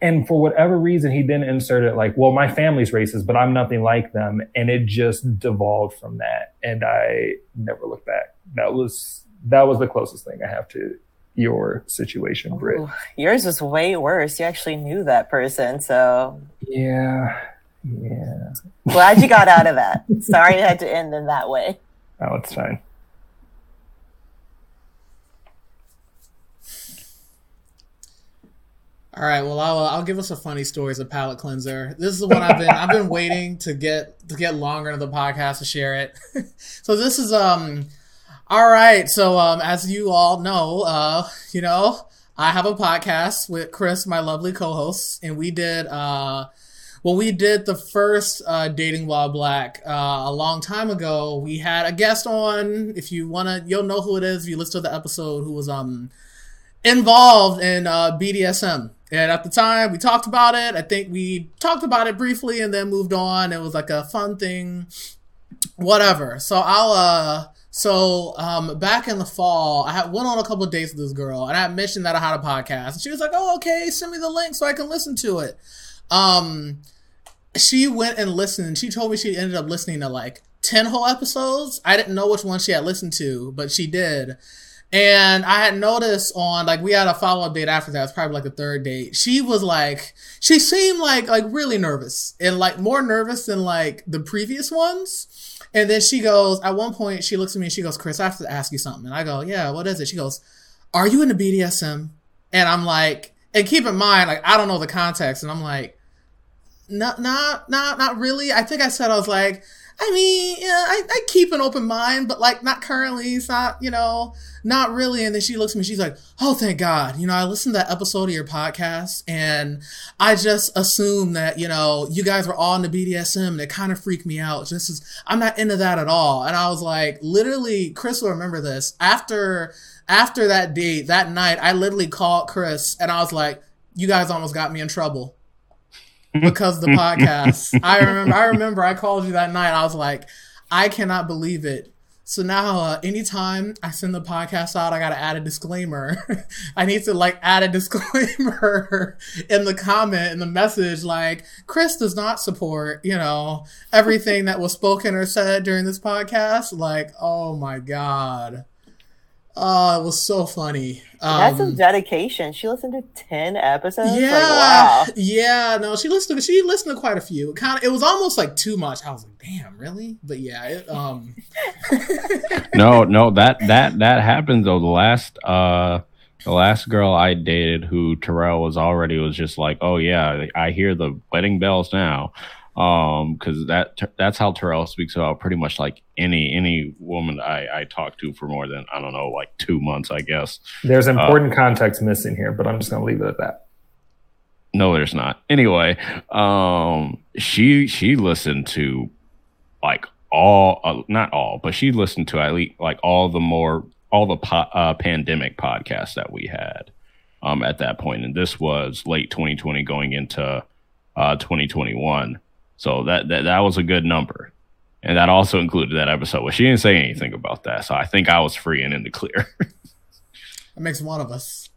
And for whatever reason, he then inserted like, well, my family's racist, but I'm nothing like them. And it just devolved from that. And I never looked back. That was, that was the closest thing I have to your situation, Britt. Ooh, yours was way worse. You actually knew that person, so Yeah. Yeah. glad you got out of that. Sorry it had to end in that way. Oh, it's fine. All right, well, I'll, I'll give us a funny story as a palate cleanser. This is the one I've been I've been waiting to get to get longer into the podcast to share it. so this is um, all right. So um, as you all know, uh, you know, I have a podcast with Chris, my lovely co-host, and we did uh, well, we did the first uh, dating while black uh, a long time ago. We had a guest on. If you wanna, you'll know who it is. If you listen to the episode, who was um involved in uh, BDSM. And at the time, we talked about it. I think we talked about it briefly and then moved on. It was like a fun thing, whatever. So I'll, uh, so um, back in the fall, I had went on a couple dates with this girl, and I mentioned that I had a podcast, and she was like, "Oh, okay, send me the link so I can listen to it." Um, she went and listened, and she told me she ended up listening to like ten whole episodes. I didn't know which one she had listened to, but she did. And I had noticed on like we had a follow up date after that. It was probably like the third date. She was like she seemed like like really nervous and like more nervous than like the previous ones. And then she goes at one point she looks at me and she goes, Chris, I have to ask you something. And I go, Yeah, what is it? She goes, Are you into BDSM? And I'm like, and keep in mind, like I don't know the context, and I'm like, not not not not really. I think I said I was like, I mean, yeah, I, I keep an open mind, but like not currently. It's not, you know, not really. And then she looks at me, she's like, Oh, thank God. You know, I listened to that episode of your podcast and I just assumed that, you know, you guys were all into BDSM and it kind of freaked me out. Just as I'm not into that at all. And I was like, literally, Chris will remember this. After after that date, that night, I literally called Chris and I was like, You guys almost got me in trouble because the podcast. I remember I remember I called you that night. I was like, I cannot believe it. So now uh, anytime I send the podcast out, I gotta add a disclaimer. I need to like add a disclaimer in the comment in the message like Chris does not support, you know, everything that was spoken or said during this podcast. Like, oh my god. Oh, it was so funny. That's some Um, dedication. She listened to ten episodes. yeah, Like, wow. yeah. No, she listened. To, she listened to quite a few. Kind of. It was almost like too much. I was like, damn, really? But yeah, it, um, no, no, that that that happened though. The last uh the last girl I dated who Terrell was already was just like, Oh yeah, I hear the wedding bells now. Um, because that that's how Terrell speaks about pretty much like any any woman I I talk to for more than I don't know like two months I guess. There's important context missing here, but I'm just going to leave it at that. No, there's not. Anyway, um, she she listened to like all, uh, not all, but she listened to at least like all the more all the po- uh, pandemic podcasts that we had um at that point, and this was late 2020 going into uh 2021. So that that that was a good number. And that also included that episode. But she didn't say anything about that. So I think I was free and in the clear. that makes one of us.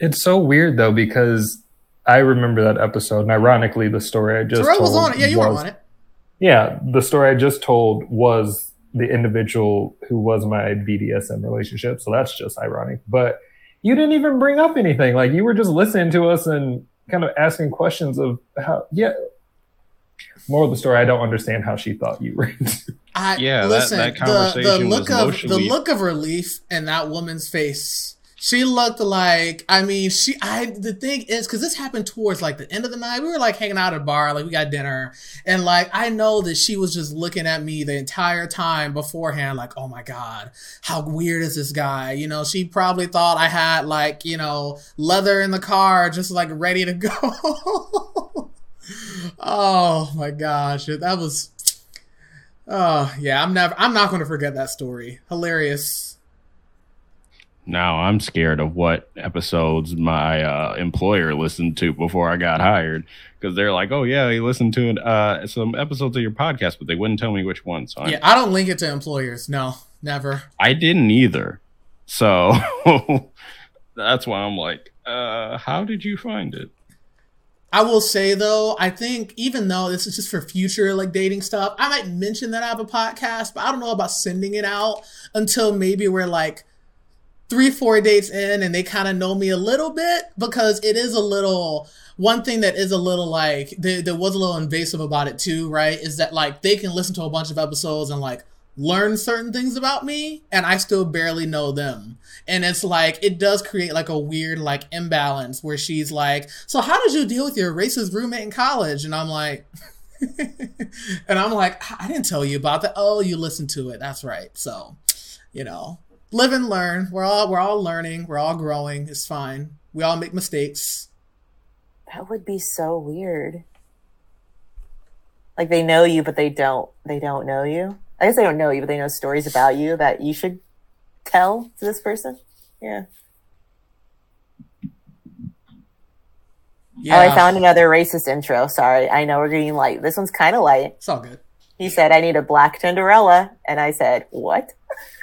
It's so weird though because I remember that episode, and ironically, the story I just Terrell told was on it. Yeah, you were on it. Yeah, the story I just told was the individual who was my BDSM relationship. So that's just ironic. But you didn't even bring up anything. Like you were just listening to us and kind of asking questions of how. Yeah. More of the story, I don't understand how she thought you were. I, Yeah, that- listen, that the, the conversation was look of the look of relief in that woman's face She looked like, I mean, she, I, the thing is, cause this happened towards like the end of the night. We were like hanging out at a bar, like we got dinner. And like, I know that she was just looking at me the entire time beforehand, like, oh my God, how weird is this guy? You know, she probably thought I had like, you know, leather in the car, just like ready to go. oh my gosh. That was, oh yeah, I'm never, I'm not going to forget that story. Hilarious now I'm scared of what episodes my uh, employer listened to before I got hired because they're like, "Oh yeah, he listened to uh, some episodes of your podcast," but they wouldn't tell me which one. So yeah, I don't link it to employers. No, never. I didn't either. So that's why I'm like, uh, "How did you find it?" I will say though, I think even though this is just for future like dating stuff, I might mention that I have a podcast, but I don't know about sending it out until maybe we're like three, four dates in and they kind of know me a little bit because it is a little, one thing that is a little like, there, was a little invasive about it too, right? Is that like they can listen to a bunch of episodes and like learn certain things about me and I still barely know them. And it's like, it does create like a weird like imbalance where she's like, so how did you deal with your racist roommate in college? And I'm like, and I'm like, I didn't tell you about that. Oh, you listened to it. That's right. So, you know, live and learn. We're all we're all learning. We're all growing. It's fine. We all make mistakes. That would be so weird. Like they know you, but they don't. They don't know you. I guess they don't know you, but they know stories about you that you should tell to this person. Yeah. Yeah. Oh, I found another racist intro. Sorry, I know we're getting light. This one's kind of light. It's all good. He said, "I need a black Tinderella," and I said, "What?"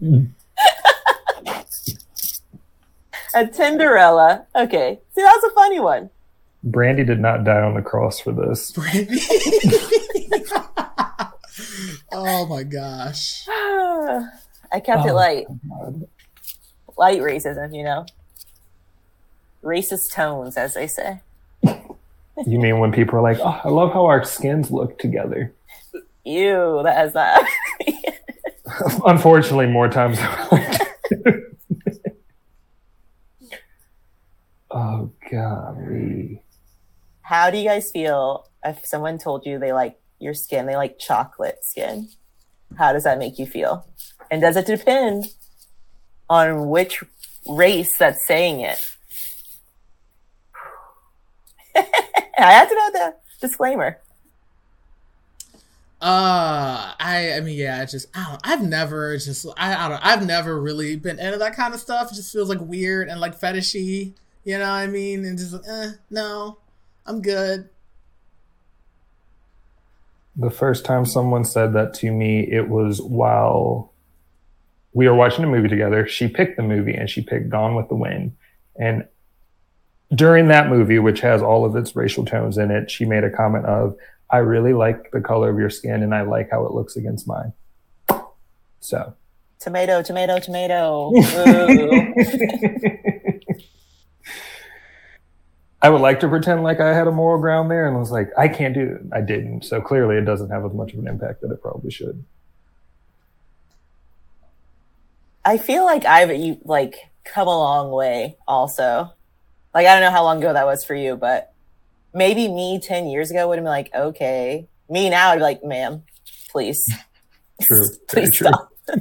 a Tinderella. Okay. See, that's a funny one. Brandy did not die on the cross for this. Brandy. oh my gosh. I kept oh, it light. Light racism, you know? Racist tones, as they say. You mean when people are like, oh, I love how our skins look together? Ew, that is that. Unfortunately, more times. oh golly. How do you guys feel if someone told you they like your skin, they like chocolate skin? How does that make you feel? And does it depend on which race that's saying it? I have to know the disclaimer. Uh, I, I mean, yeah, it's just, I don't, I've never just, I, I don't, I've never really been into that kind of stuff. It just feels like weird and like fetishy, you know what I mean? And just, eh, no, I'm good. The first time someone said that to me, it was while we were watching a movie together. She picked the movie and she picked Gone with the Wind. And during that movie, which has all of its racial tones in it, she made a comment of, I really like the color of your skin and I like how it looks against mine. So, tomato, tomato, tomato. I would like to pretend like I had a moral ground there and was like, I can't do it. I didn't. So clearly it doesn't have as much of an impact that it probably should. I feel like I've like come a long way also. Like I don't know how long ago that was for you, but maybe me 10 years ago would have been like, okay. Me now, I'd be like, ma'am, please. True. please true. stop.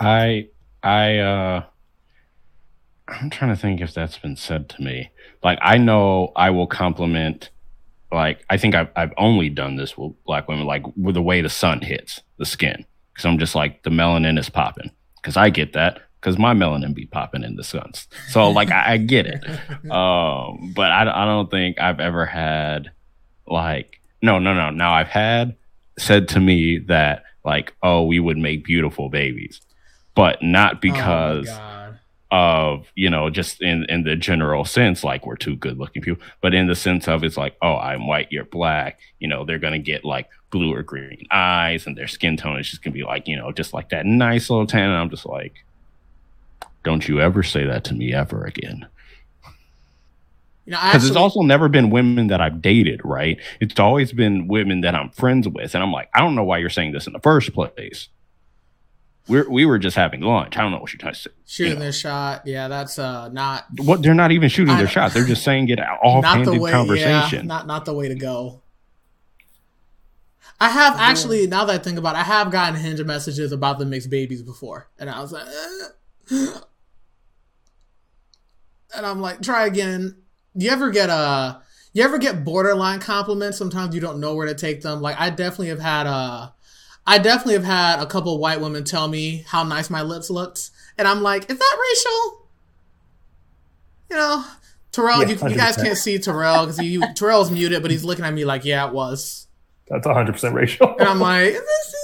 I, I, uh, I'm trying to think if that's been said to me. Like, I know I will compliment, like, I think I've, I've only done this with black women, like, with the way the sun hits the skin. Cause I'm just like, the melanin is popping. Cause I get that because my melanin be popping in the suns. So like I, I get it, um, but I, I don't think I've ever had like no no no. Now I've had said to me that like oh we would make beautiful babies, but not oh because. Oh of you know just in in the general sense like we're two good looking people but in the sense of it's like oh i'm white you're black you know they're gonna get like blue or green eyes and their skin tone is just gonna be like you know just like that nice little tan and i'm just like don't you ever say that to me ever again. You know, because it's also never been women that I've dated, right? It's always been women that I'm friends with, and I'm like, I don't know why you're saying this in the first place. we're, we were just having lunch. I don't know what you're trying to say. Shooting you know. their shot. Yeah, that's uh not What they're not even shooting their shot. They're just saying it not offhanded the way. conversation. Yeah, not not the way to go. I have actually, now that I think about it, I have gotten Hinge messages about the mixed babies before, and I was like, eh. And I'm like, try again. You ever get a, you ever get borderline compliments? Sometimes you don't know where to take them. Like I definitely have had a, I definitely have had a couple white women tell me how nice my lips looked, and I'm like, is that racial? You know, Terrell, Yeah, you, you guys can't see Terrell because he Terrell's muted, but he's looking at me like, yeah, it was. That's 100% racial. And I'm like, is this,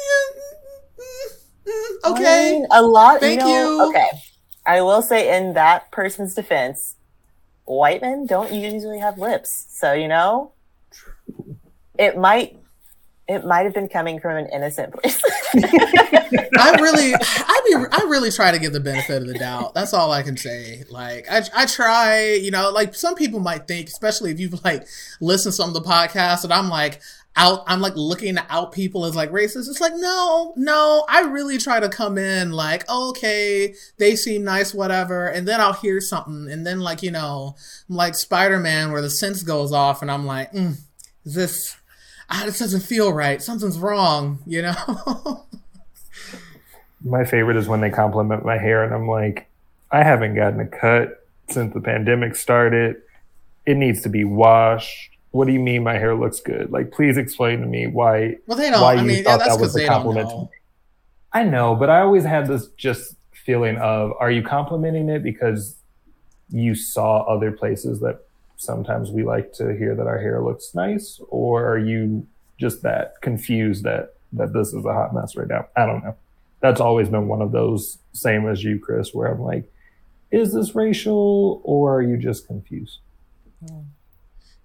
mm, mm, I okay. mean, a lot. Thank you, know, you. Okay, I will say in that person's defense, white men don't usually have lips, so you know, it might, it might have been coming from an innocent place. I really, I be, I really try to give the benefit of the doubt. That's all I can say. Like, I, I try, you know, like some people might think, especially if you've like listened to some of the podcasts, and I'm like out, I'm like looking to out people as like racist. It's like, no, no, I really try to come in like, okay, they seem nice, whatever, and then I'll hear something, and then like, you know, I'm like Spider Man where the sense goes off, and I'm like, mm, this? Ah, this doesn't feel right. Something's wrong, you know. My favorite is when they compliment my hair, and I'm like, I haven't gotten a cut since the pandemic started. It needs to be washed. What do you mean my hair looks good? Like, please explain to me why. Well, they don't. Why I you mean, yeah, thought that's that was because a they don't compliment know. I know, but I always had this just feeling of, are you complimenting it because you saw other places that sometimes we like to hear that our hair looks nice, or are you just that confused that that this is a hot mess right now? I don't know. That's always been one of those same as you, Chris, where I'm like, is this racial or are you just confused? Hmm.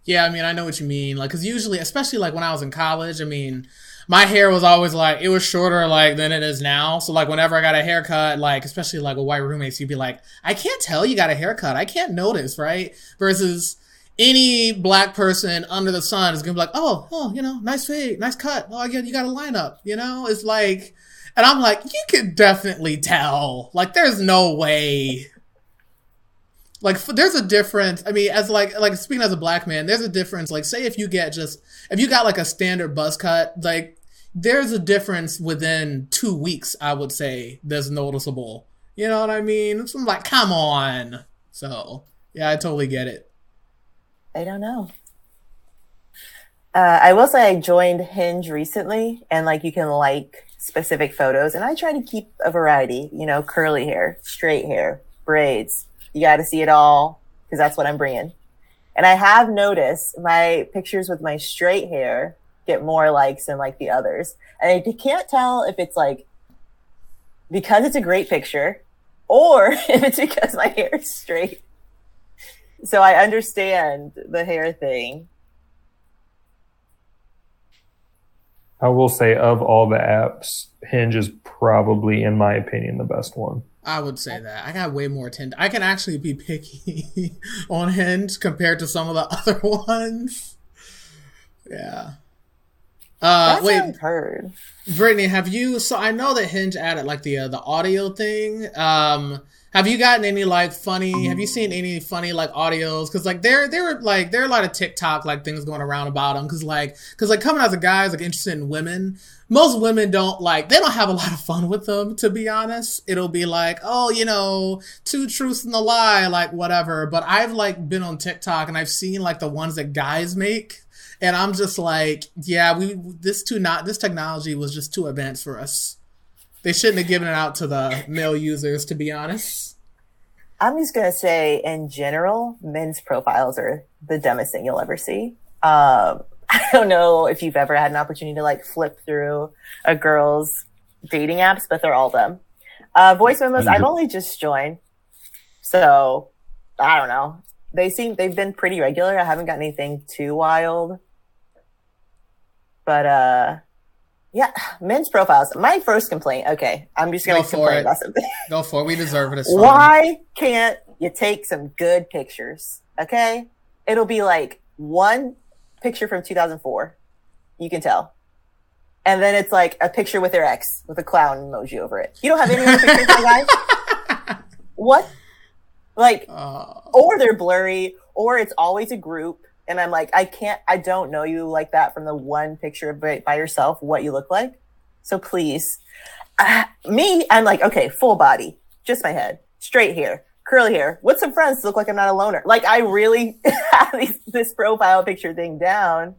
Yeah, I mean, I know what you mean. Like, because usually, especially like when I was in college, I mean, my hair was always like it was shorter like than it is now. So like whenever I got a haircut, like especially like with white roommates, you'd be like, I can't tell you got a haircut. I can't notice, right? Versus any black person under the sun is gonna be like, oh, oh, you know, nice fade, nice cut. Oh, yeah, you got a lineup. You know, it's like, and I'm like, you could definitely tell. Like, there's no way. Like, there's a difference. I mean, as like, like speaking as a black man, there's a difference. Like, say if you get just, if you got like a standard buzz cut, like, there's a difference within two weeks. I would say that's noticeable. You know what I mean? So I'm like, come on. So yeah, I totally get it. I don't know. Uh, I will say I joined Hinge recently, and like you can like specific photos, and I try to keep a variety. You know, curly hair, straight hair, braids. You got to see it all because that's what I'm bringing. And I have noticed my pictures with my straight hair get more likes than like the others, and I can't tell if it's like because it's a great picture or if it's because my hair is straight. So I understand the hair thing. I will say, of all the apps, Hinge is probably, in my opinion, the best one. I would say that. I got way more tend. I can actually be picky on Hinge compared to some of the other ones. Yeah. Uh, That's wait, I've heard. Brittany, have you? So I know that Hinge added like the uh, the audio thing. Um, have you gotten any like funny? Have you seen any funny like audios? Because like there there were like there are a lot of TikTok like things going around about them. Because like because like coming as a guy is like interested in women. Most women don't like they don't have a lot of fun with them. To be honest, it'll be like oh you know two truths and a lie like whatever. But I've like been on TikTok and I've seen like the ones that guys make and I'm just like, yeah, we this too not this technology was just too advanced for us. They shouldn't have given it out to the male users, to be honest. I'm just gonna say, in general, men's profiles are the dumbest thing you'll ever see. Um, I don't know if you've ever had an opportunity to like flip through a girl's dating apps, but they're all them. Uh, voice memos, I've only just joined, so I don't know. They seem they've been pretty regular. I haven't got anything too wild, but uh, yeah, men's profiles. My first complaint. Okay, I'm just gonna Go for complain it. about something. Go for it. We deserve it. Why can't you take some good pictures? Okay. It'll be like one picture from 2004. You can tell. and then it's like a picture with their ex with a clown emoji over it. You don't have any other pictures, my guy. What? Like, Uh, or they're blurry, or it's always a group. And I'm like, I can't, I don't know you like that from the one picture by, by yourself, what you look like. So please, uh, me, I'm like, okay, full body, just my head, straight hair, curly hair, with some friends to look like I'm not a loner. Like I really have these, this profile picture thing down.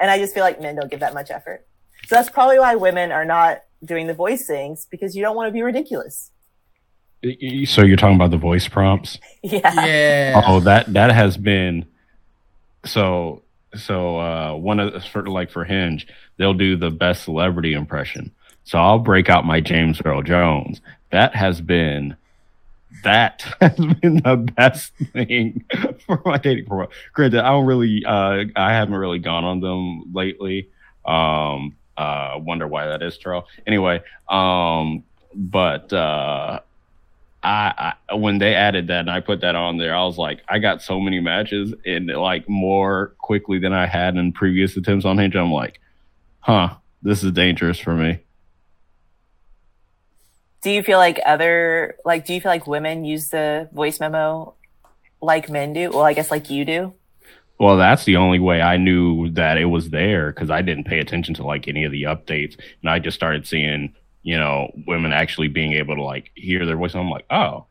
And I just feel like men don't give that much effort. So that's probably why women are not doing the voice things because you don't want to be ridiculous. Y- y- So you're talking about the voice prompts? Yeah. yeah. Oh, that that has been so so uh one of for like for Hinge, they'll do the best celebrity impression. So I'll break out my James Earl Jones. That has been that has been the best thing for my dating profile. Granted, I don't really uh I haven't really gone on them lately. Um uh wonder why that is, Terrell. Anyway, um but uh I, I when they added that and I put that on there, I was like, I got so many matches and like more quickly than I had in previous attempts on Hinge. I'm like, huh, this is dangerous for me. Do you feel like other like do you feel like women use the voice memo like men do well i guess like you do Well, that's the only way I knew that it was there because I didn't pay attention to like any of the updates, and I just started seeing, you know, women actually being able to like hear their voice. And I'm like, oh,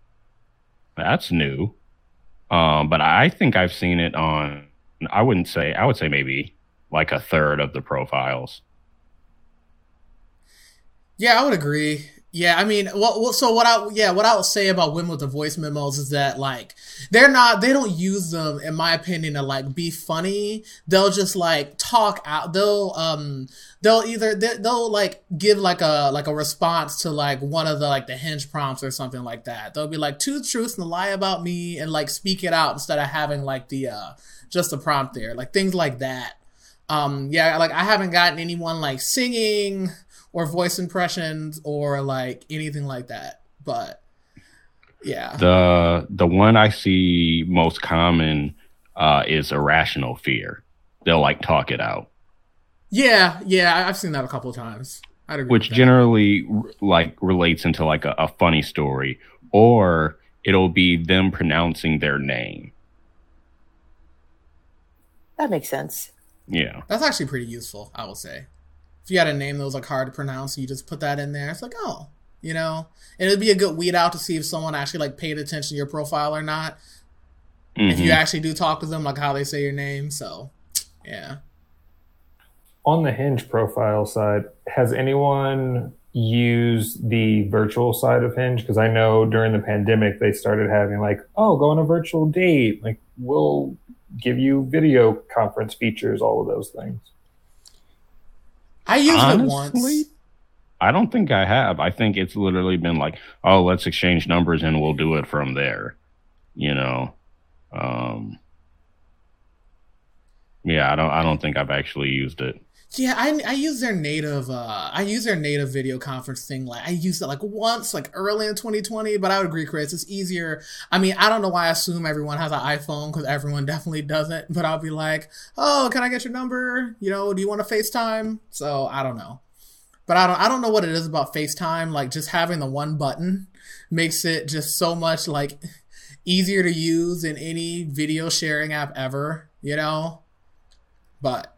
that's new. Um, but I think I've seen it on. I wouldn't say. I would say maybe like a third of the profiles. Yeah, I would agree. Yeah, I mean, well, so what I yeah, what I would say about women with the voice memos is that like they're not they don't use them in my opinion to like be funny. They'll just like talk out. They'll um they'll either they- they'll like give like a like a response to like one of the like the hinge prompts or something like that. They'll be like two truths and a lie about me and like speak it out instead of having like the uh just the prompt there. Like things like that. Um yeah, like I haven't gotten anyone like singing or voice impressions or like anything like that. But yeah. The the one I see most common uh, is irrational fear. They'll like talk it out, Yeah, yeah, I- I've seen that a couple of times. I'd agree which generally r- like relates into like a, a funny story, or it'll be them pronouncing their name. that makes sense Yeah, That's actually pretty useful, I will say. If you had a name that was like hard to pronounce, you just put that in there. It's like, oh, you know, and it'd be a good weed out to see if someone actually like paid attention to your profile or not. If you Mhm. actually do talk to them, like how they say your name. So, yeah. On the Hinge profile side, has anyone used the virtual side of Hinge? Because I know during the pandemic they started having like, oh, go on a virtual date. Like we'll give you video conference features, all of those things. I used it Honestly, once. I don't think I have. I think it's literally been like, oh, let's exchange numbers and we'll do it from there. You know, um, yeah, I don't. I don't think I've actually used it. Yeah, I I use their native uh I use their native video conference thing like I used it like once like early in 2020, but I would agree Chris, it's easier. I mean, I don't know why I assume everyone has an iPhone cuz everyone definitely doesn't, but I'll be like, "Oh, can I get your number? You know, do you want to FaceTime?" So, I don't know. But I don't I don't know what it is about FaceTime like just having the one button makes it just so much like easier to use in any video sharing app ever, you know? But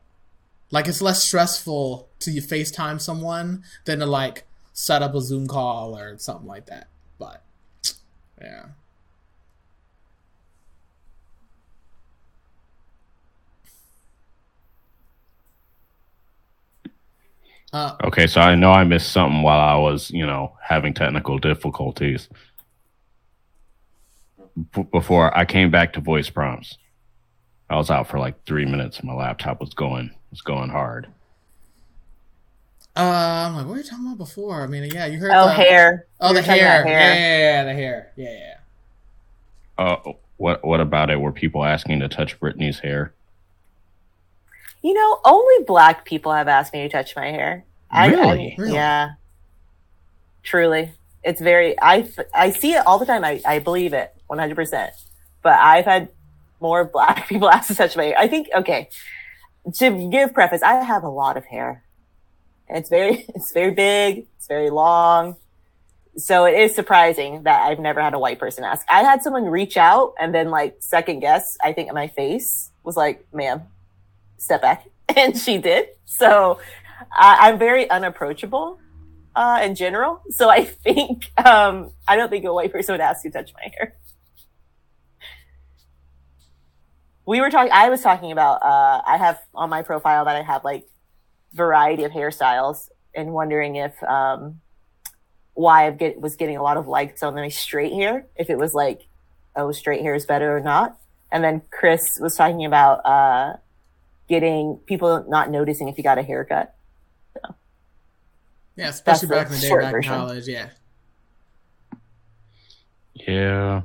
like it's less stressful to you FaceTime someone than to like set up a Zoom call or something like that. But yeah. Uh, Okay, so I know I missed something while I was, you know, having technical difficulties. B- before I came back to voice prompts, I was out for like three minutes. My laptop was going was going hard. uh, I'm like, what were you talking about before? I mean, yeah, you heard oh the hair Oh, the were talking hair. Yeah, yeah, yeah, the hair. Yeah, yeah. Uh, what what about it? Were people asking to touch Britney's hair? you know only black people have asked me to touch my hair I- I- Really? Really? yeah truly it's very i i see it all the time i, I believe it 100% but i've had more black people ask to touch my hair i think okay to give preface i have a lot of hair it's very, it's very big. It's very long. So it is surprising that I've never had a white person ask. I had someone reach out and then like second guess, I think my face was like, ma'am, step back. And she did. So I, I'm very unapproachable uh, in general. So I think, um, I don't think a white person would ask to touch my hair. We were talking, I was talking about, uh, I have on my profile that I have like variety of hairstyles and wondering if, um, why I get, was getting a lot of likes on my straight hair, if it was like, oh, straight hair is better or not. And then Chris was talking about, uh, getting people not noticing if you got a haircut. So. Yeah, especially back the in the day, back version. in college. Yeah. Yeah.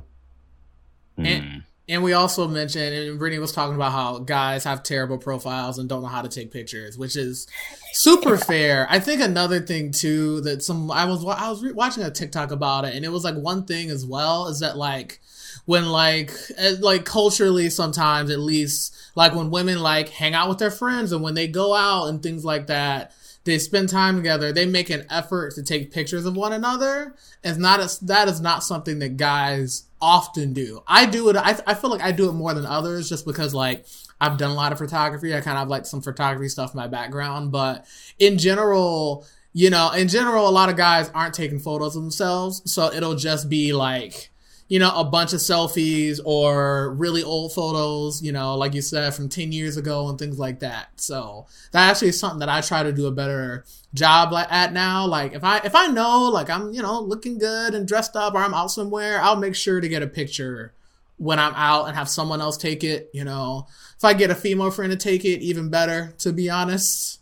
And- Hmm. And we also mentioned, and Brittany was talking about how guys have terrible profiles and don't know how to take pictures, which is super fair. I think another thing too that some I was I was re- watching a TikTok about it, and it was like one thing as well is that like when like eh, like culturally sometimes at least like when women like hang out with their friends and when they go out and things like that they spend time together they make an effort to take pictures of one another it's not a, that is not something that guys often do. I do it I, I feel like i do it more than others just because like i've done a lot of photography. I kind of like some photography stuff in my background but in general you know in general a lot of guys aren't taking photos of themselves so it'll just be like you know, a bunch of selfies or really old photos, you know, like you said, from 10 years ago and things like that. So that actually is something that I try to do a better job at now. Like if I, if I know like I'm, you know, looking good and dressed up or I'm out somewhere, I'll make sure to get a picture when I'm out and have someone else take it, you know, if I get a female friend to take it, even better, to be honest.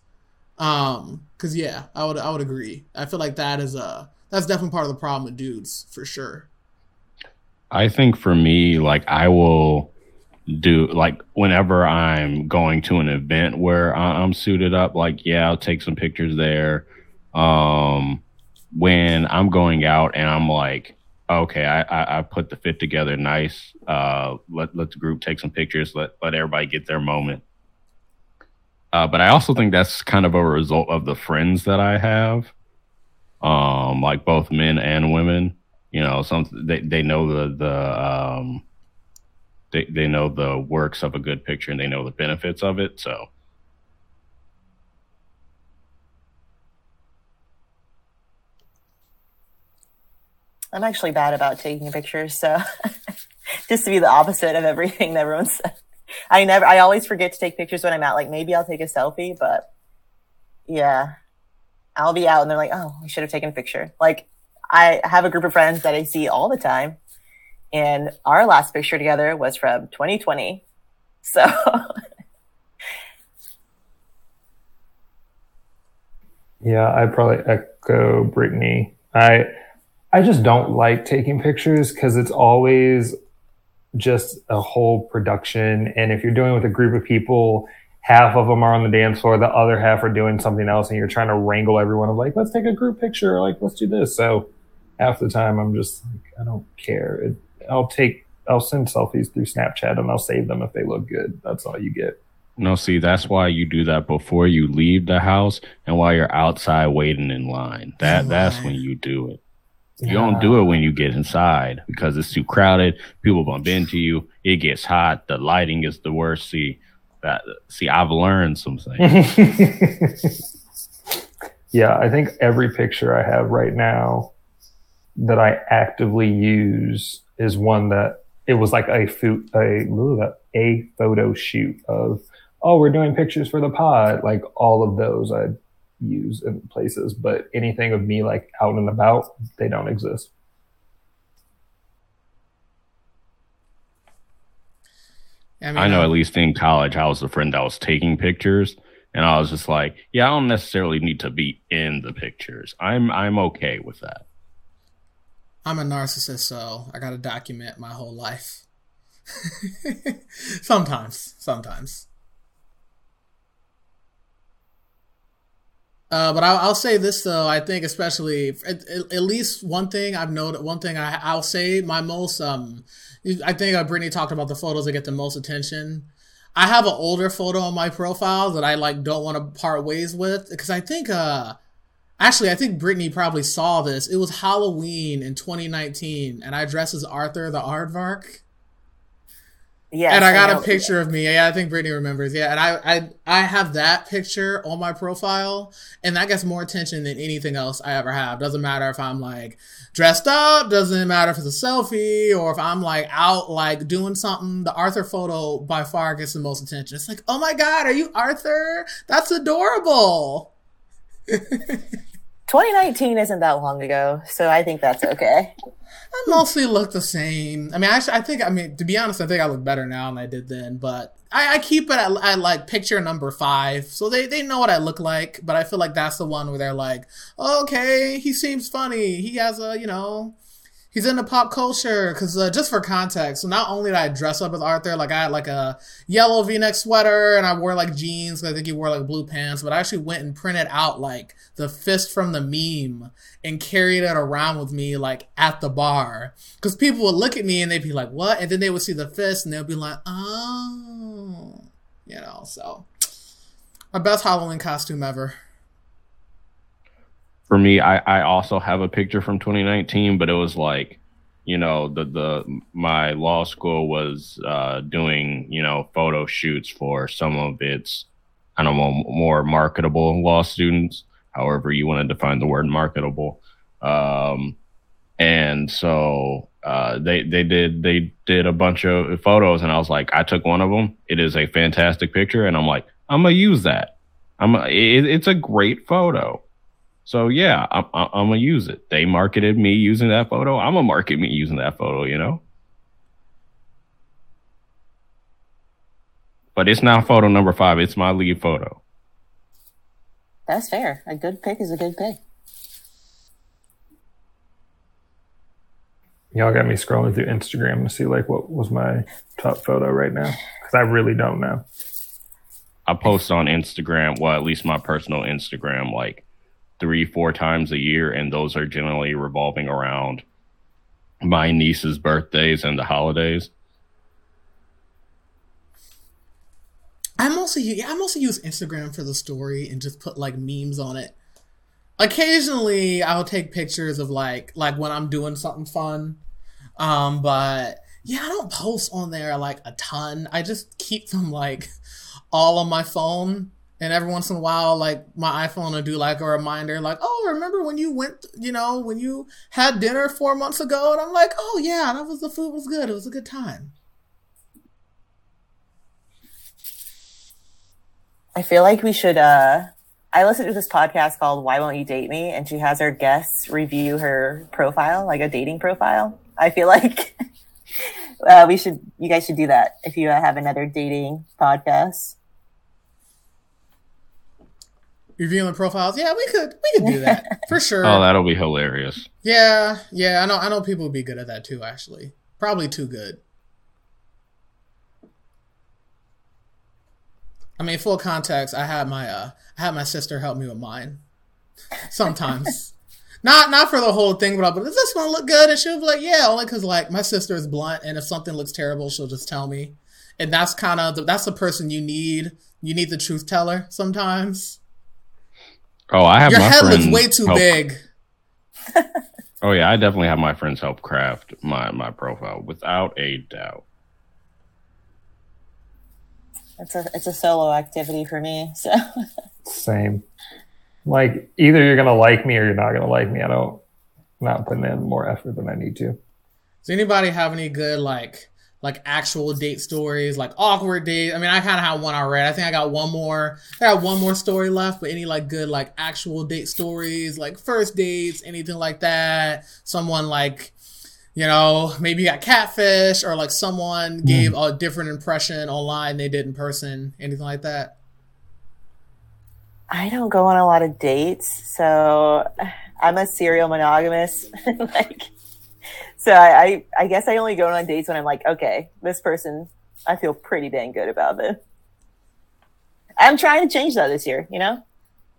Um, cause yeah, I would, I would agree. I feel like that is a, that's definitely part of the problem with dudes for sure. I think for me, like I will do like whenever I'm going to an event where I'm suited up, like yeah, I'll take some pictures there. Um, when I'm going out and I'm like, okay, I, I, I put the fit together nice. Uh, let let the group take some pictures. Let let everybody get their moment. Uh, but I also think that's kind of a result of the friends that I have, um, like both men and women you know some they, they know the the um they, they know the works of a good picture and they know the benefits of it so I'm actually bad about taking pictures, so just to be the opposite of everything that everyone said. I never, I always forget to take pictures when I'm out. Like maybe I'll take a selfie, but yeah, I'll be out and they're like, "Oh, we should have taken a picture." Like I have a group of friends that I see all the time, and our last picture together was from 2020. So Yeah, I probably echo Brittany. I I just don't like taking pictures because it's always just a whole production. And if you're doing it with a group of people, half of them are on the dance floor, the other half are doing something else, and you're trying to wrangle everyone of like, let's take a group picture, like let's do this. So half the time I'm just like, I don't care. It, I'll take I'll send selfies through Snapchat and I'll save them if they look good. That's all you get. no see that's why you do that before you leave the house and while you're outside waiting in line. That that's when you do it. You don't do it when you get inside because it's too crowded. People bump into you. It gets hot. The lighting is the worst. See that see i've learned some things. Yeah, I think every picture I have right now that I actively use is one that it was like a food a ooh, a photo shoot of oh we're doing pictures for the pod like all of those I use in places but anything of me like out and about they don't exist. mean, I know at least in college, I was the friend that was taking pictures, and I was just like, yeah, I don't necessarily need to be in the pictures. I'm I'm okay with that. I'm a narcissist, so I gotta document my whole life. sometimes, sometimes. Uh, but I'll, I'll say this though. I think especially at, at least one thing I've noted. One thing I, I'll say my most um, I think uh, Brittany talked about the photos that get the most attention. I have an older photo on my profile that I like don't want to part ways with because I think uh actually I think Brittany probably saw this. It was Halloween in 2019 and I dressed as Arthur the Aardvark. Yeah. and I got a picture of me. Yeah, I think Brittany remembers. Yeah, and I, I I have that picture on my profile, and that gets more attention than anything else I ever have. Doesn't matter if I'm like dressed up. Doesn't matter if it's a selfie or if I'm like out like doing something. The Arthur photo by far gets the most attention. It's like, oh my god, are you Arthur? That's adorable. 2019 isn't that long ago, so I think that's okay. I mostly look the same. I mean, actually, I think, I mean, to be honest, I think I look better now than I did then, but I, I keep it at, at, like picture number five. So they, they know what I look like, but I feel like that's the one where they're like, okay, he seems funny. He has a, you know, he's into pop culture because uh, just for context so not only did i dress up as arthur like i had like a yellow v-neck sweater and i wore like jeans i think he wore like blue pants but i actually went and printed out like the fist from the meme and carried it around with me like at the bar. Because people would look at me and they'd be like what? And then they would see the fist and they'd be like oh you know so my best halloween costume ever for me, I, I also have a picture from 2019, but it was like, you know, the the my law school was uh, doing you know photo shoots for some of its I don't know more marketable law students, however you want to define the word marketable. Um, and so uh, they they did they did a bunch of photos, and I was like, I took one of them. It is a fantastic picture, and I'm like, I'm gonna use that. I'm a, it, it's a great photo. So yeah, I'm, I'm gonna use it. They marketed me using that photo. I'm gonna market me using that photo. You know. But it's not photo number five. It's my lead photo. That's fair. A good pick is a good pick. Y'all got me scrolling through Instagram to see like what was my top photo right now because I really don't know. I post on Instagram, well, at least my personal Instagram, like three, four times a year, and those are generally revolving around my niece's birthdays and the holidays. I mostly yeah, I mostly use Instagram for the story and just put like memes on it. Occasionally, I'll take pictures of like like when I'm doing something fun, um, but yeah, I don't post on there like a ton. I just keep them like all on my phone and every once in a while like my iphone will do like a reminder like oh remember when you went you know when you had dinner four months ago? And i'm like oh yeah that was the food was good. It was a good time. I feel like we should uh i listened to this podcast called why won't you date me? And she has her guests review her profile like a dating profile. I feel like uh, we should you guys should do that if you have another dating podcast reviewing profiles. Yeah, we could we could do that for sure. Oh, that'll be hilarious. Yeah, yeah, I know I know people would be good at that too. Actually, probably too good. I mean, full context. I had my uh, I had my sister help me with mine. Sometimes, not not for the whole thing, but but does this one look good? And she'll be like, yeah, only because like my sister is blunt, and if something looks terrible, she'll just tell me. And that's kind of that's the person you need. You need the truth teller sometimes. Oh, I have friends. your my head friends looks way too help- big. Oh yeah, I definitely have my friends help craft my my profile without a doubt. it's a it's a solo activity for me so Same. Like either you're gonna like me or you're not gonna like me. I don't I'm not putting in more effort than I need to. Does anybody have any good like like actual date stories, like awkward dates. I mean, I kind of have one already. I think I got one more. I got one more story left. But any like good like actual date stories, like first dates, anything like that? Someone like, you know, maybe you got catfish, or like someone hmm. gave a different impression online they did in person. Anything like that? I don't go on a lot of dates, so I'm a serial monogamous. like, so I, I, I guess I only go on dates when I'm like, okay, this person, I feel pretty dang good about this. I'm trying to change that this year. You know,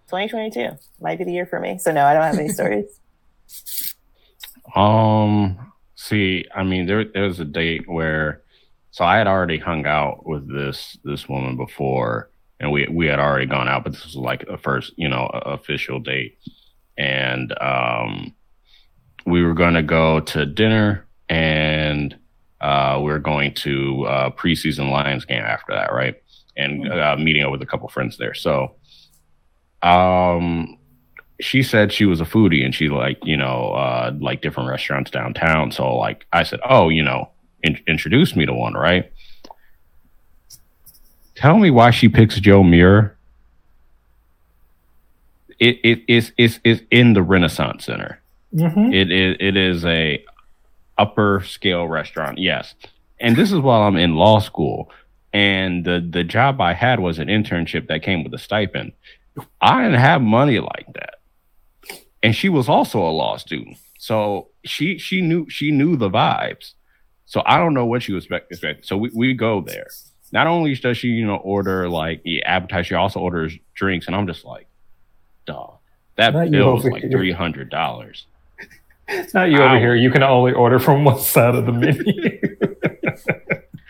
2022 might be the year for me. So no, I don't have any stories. Um, see, I mean, there there was a date where so I had already hung out with this this woman before, and we we had already gone out, but this was like a first, you know, official date, and um, we were going to go to dinner, and uh, we are going to uh, preseason Lions game after that, right? And uh, meeting up with a couple friends there. So, um, she said she was a foodie and she like you know uh like different restaurants downtown. So like i said oh you know in- introduce me to one right? Tell me why she picks Joe Muer. It it is is is in the renaissance center Mhm. it is it is a upper scale restaurant yes. And this is while i'm in law school. And the the job i had was an internship that came with a stipend. I didn't have money like that. And she was also a law student. So she she knew she knew the vibes. So i don't know what she was expecting. So we, we go there. Not only does she you know order like the appetizer she also orders drinks. And i'm just like dog that bill was like three hundred dollars It's not you over here. You can only order from one side of the menu.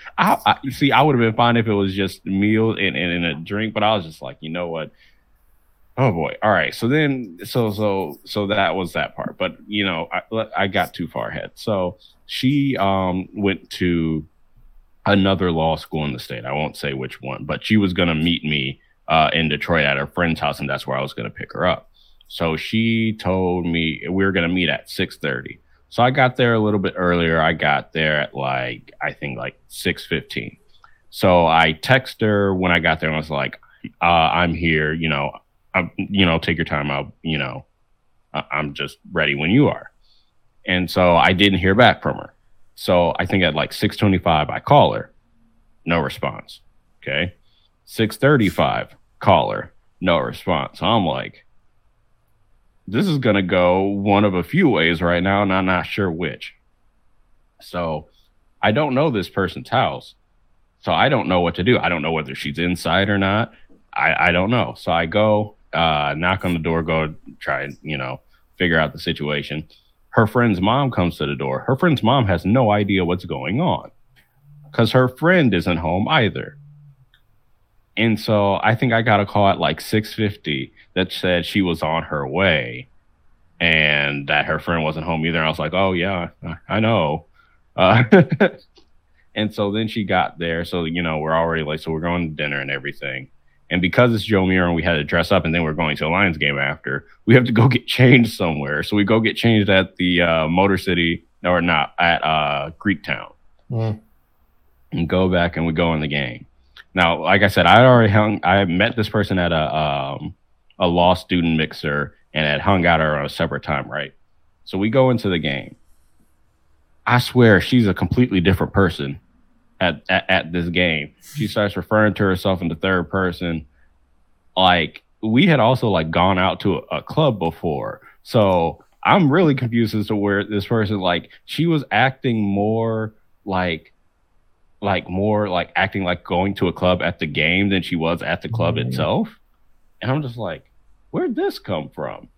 I, I see I would have been fine if it was just meal and, and, and a drink, but I was just like, you know what? Oh boy. All right. So then so so so that was that part. But you know, I I got too far ahead. So she um went to another law school in the state. I won't say which one, but she was gonna meet me uh in Detroit at her friend's house, and that's where I was gonna pick her up. So she told me we were gonna meet at six thirty. So I got there a little bit earlier. I got there at like I think like six fifteen. So I text her when I got there and I was like, uh, "I'm here. You know, I'm, you know, take your time. I'll, you know, I'm just ready when you are." And so I didn't hear back from her. So I think at like six twenty five, I call her, no response. Okay, six thirty five, call her, no response. So I'm like, this is gonna go one of a few ways right now, and I'm not sure which. So I don't know this person's house. So I don't know what to do. I don't know whether she's inside or not. I, I don't know. So I go, uh, knock on the door, go try and, you know, figure out the situation. Her friend's mom comes to the door. Her friend's mom has no idea what's going on because her friend isn't home either. And so I think I got a call at like 650 that said she was on her way and that her friend wasn't home either. And I was like, oh, yeah, I- know. Uh, and so then she got there. So, you know, we're already like, so we're going to dinner and everything. And because it's Joe Muer and we had to dress up and then we're going to a Lions game after, we have to go get changed somewhere. So we go get changed at the uh, Motor City, or not, at uh, Greektown Mm. and go back and we go in the game. Now, like I said, I already hung. I met this person at a um, a law student mixer and had hung out at a separate time, right? So we go into the game. I swear she's a completely different person at, at at this game. She starts referring to herself in the third person. Like we had also like gone out to a, a club before, so I'm really confused as to where this person like she was acting more like like more like acting like going to a club at the game than she was at the club Mhm. itself. And I'm just like, where'd this come from?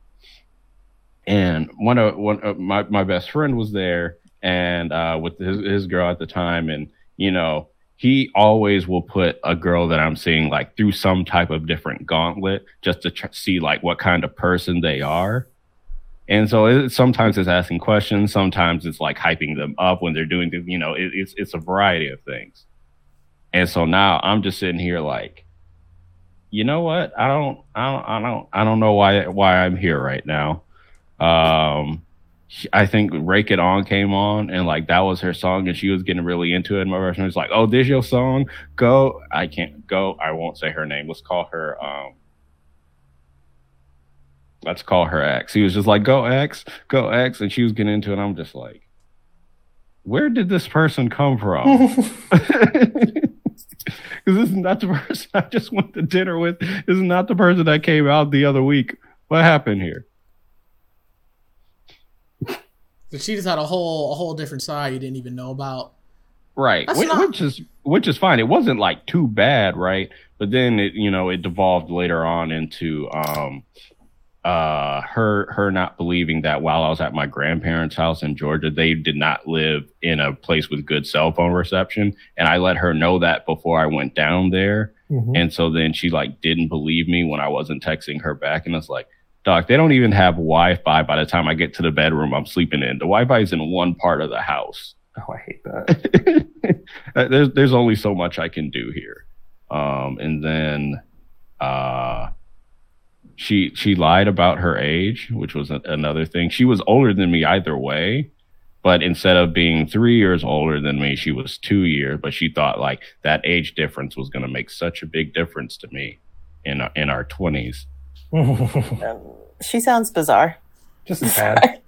And one of one of my, my best friend was there and uh with his, his girl at the time and you know he always will put a girl that I'm seeing like through some type of different gauntlet just to tr- see like what kind of person they are. And so it, sometimes it's asking questions, sometimes it's like hyping them up when they're doing the, you know, it, it's it's a variety of things. And so now I'm just sitting here like, you know what? I don't, I don't, I don't, I don't know why why I'm here right now. Um, I think "Rake It Up" came on, and like that was her song, and she was getting really into it. And my person was like, "Oh, this your song? Go!" I can't go. I won't say her name. Let's call her. Um, let's call her X. He was just like, "Go X, go X," and she was getting into it. I'm just like, where did this person come from? Because this is not the person I just went to dinner with. This is not the person that came out the other week. What happened here? So she just had a whole a whole different side you didn't even know about. Right, which, not- which is which is fine. It wasn't like too bad, right? But then it you know it devolved later on into um uh her her not believing that while I was at my grandparents' house in Georgia, they did not live in a place with good cell phone reception. And I let her know that before I went down there. Mhm. And so then she like didn't believe me when I wasn't texting her back. And it's like, Doc, they don't even have Wi-Fi by the time I get to the bedroom I'm sleeping in. The Wi-Fi is in one part of the house. Oh, I hate that. There's there's only so much I can do here. Um, and then uh, she she lied about her age, which was a, another thing. She was older than me either way, but instead of being three years older than me, she was two years. But she thought like that age difference was going to make such a big difference to me in our- in our twenties. Um, she sounds bizarre. Just a tad.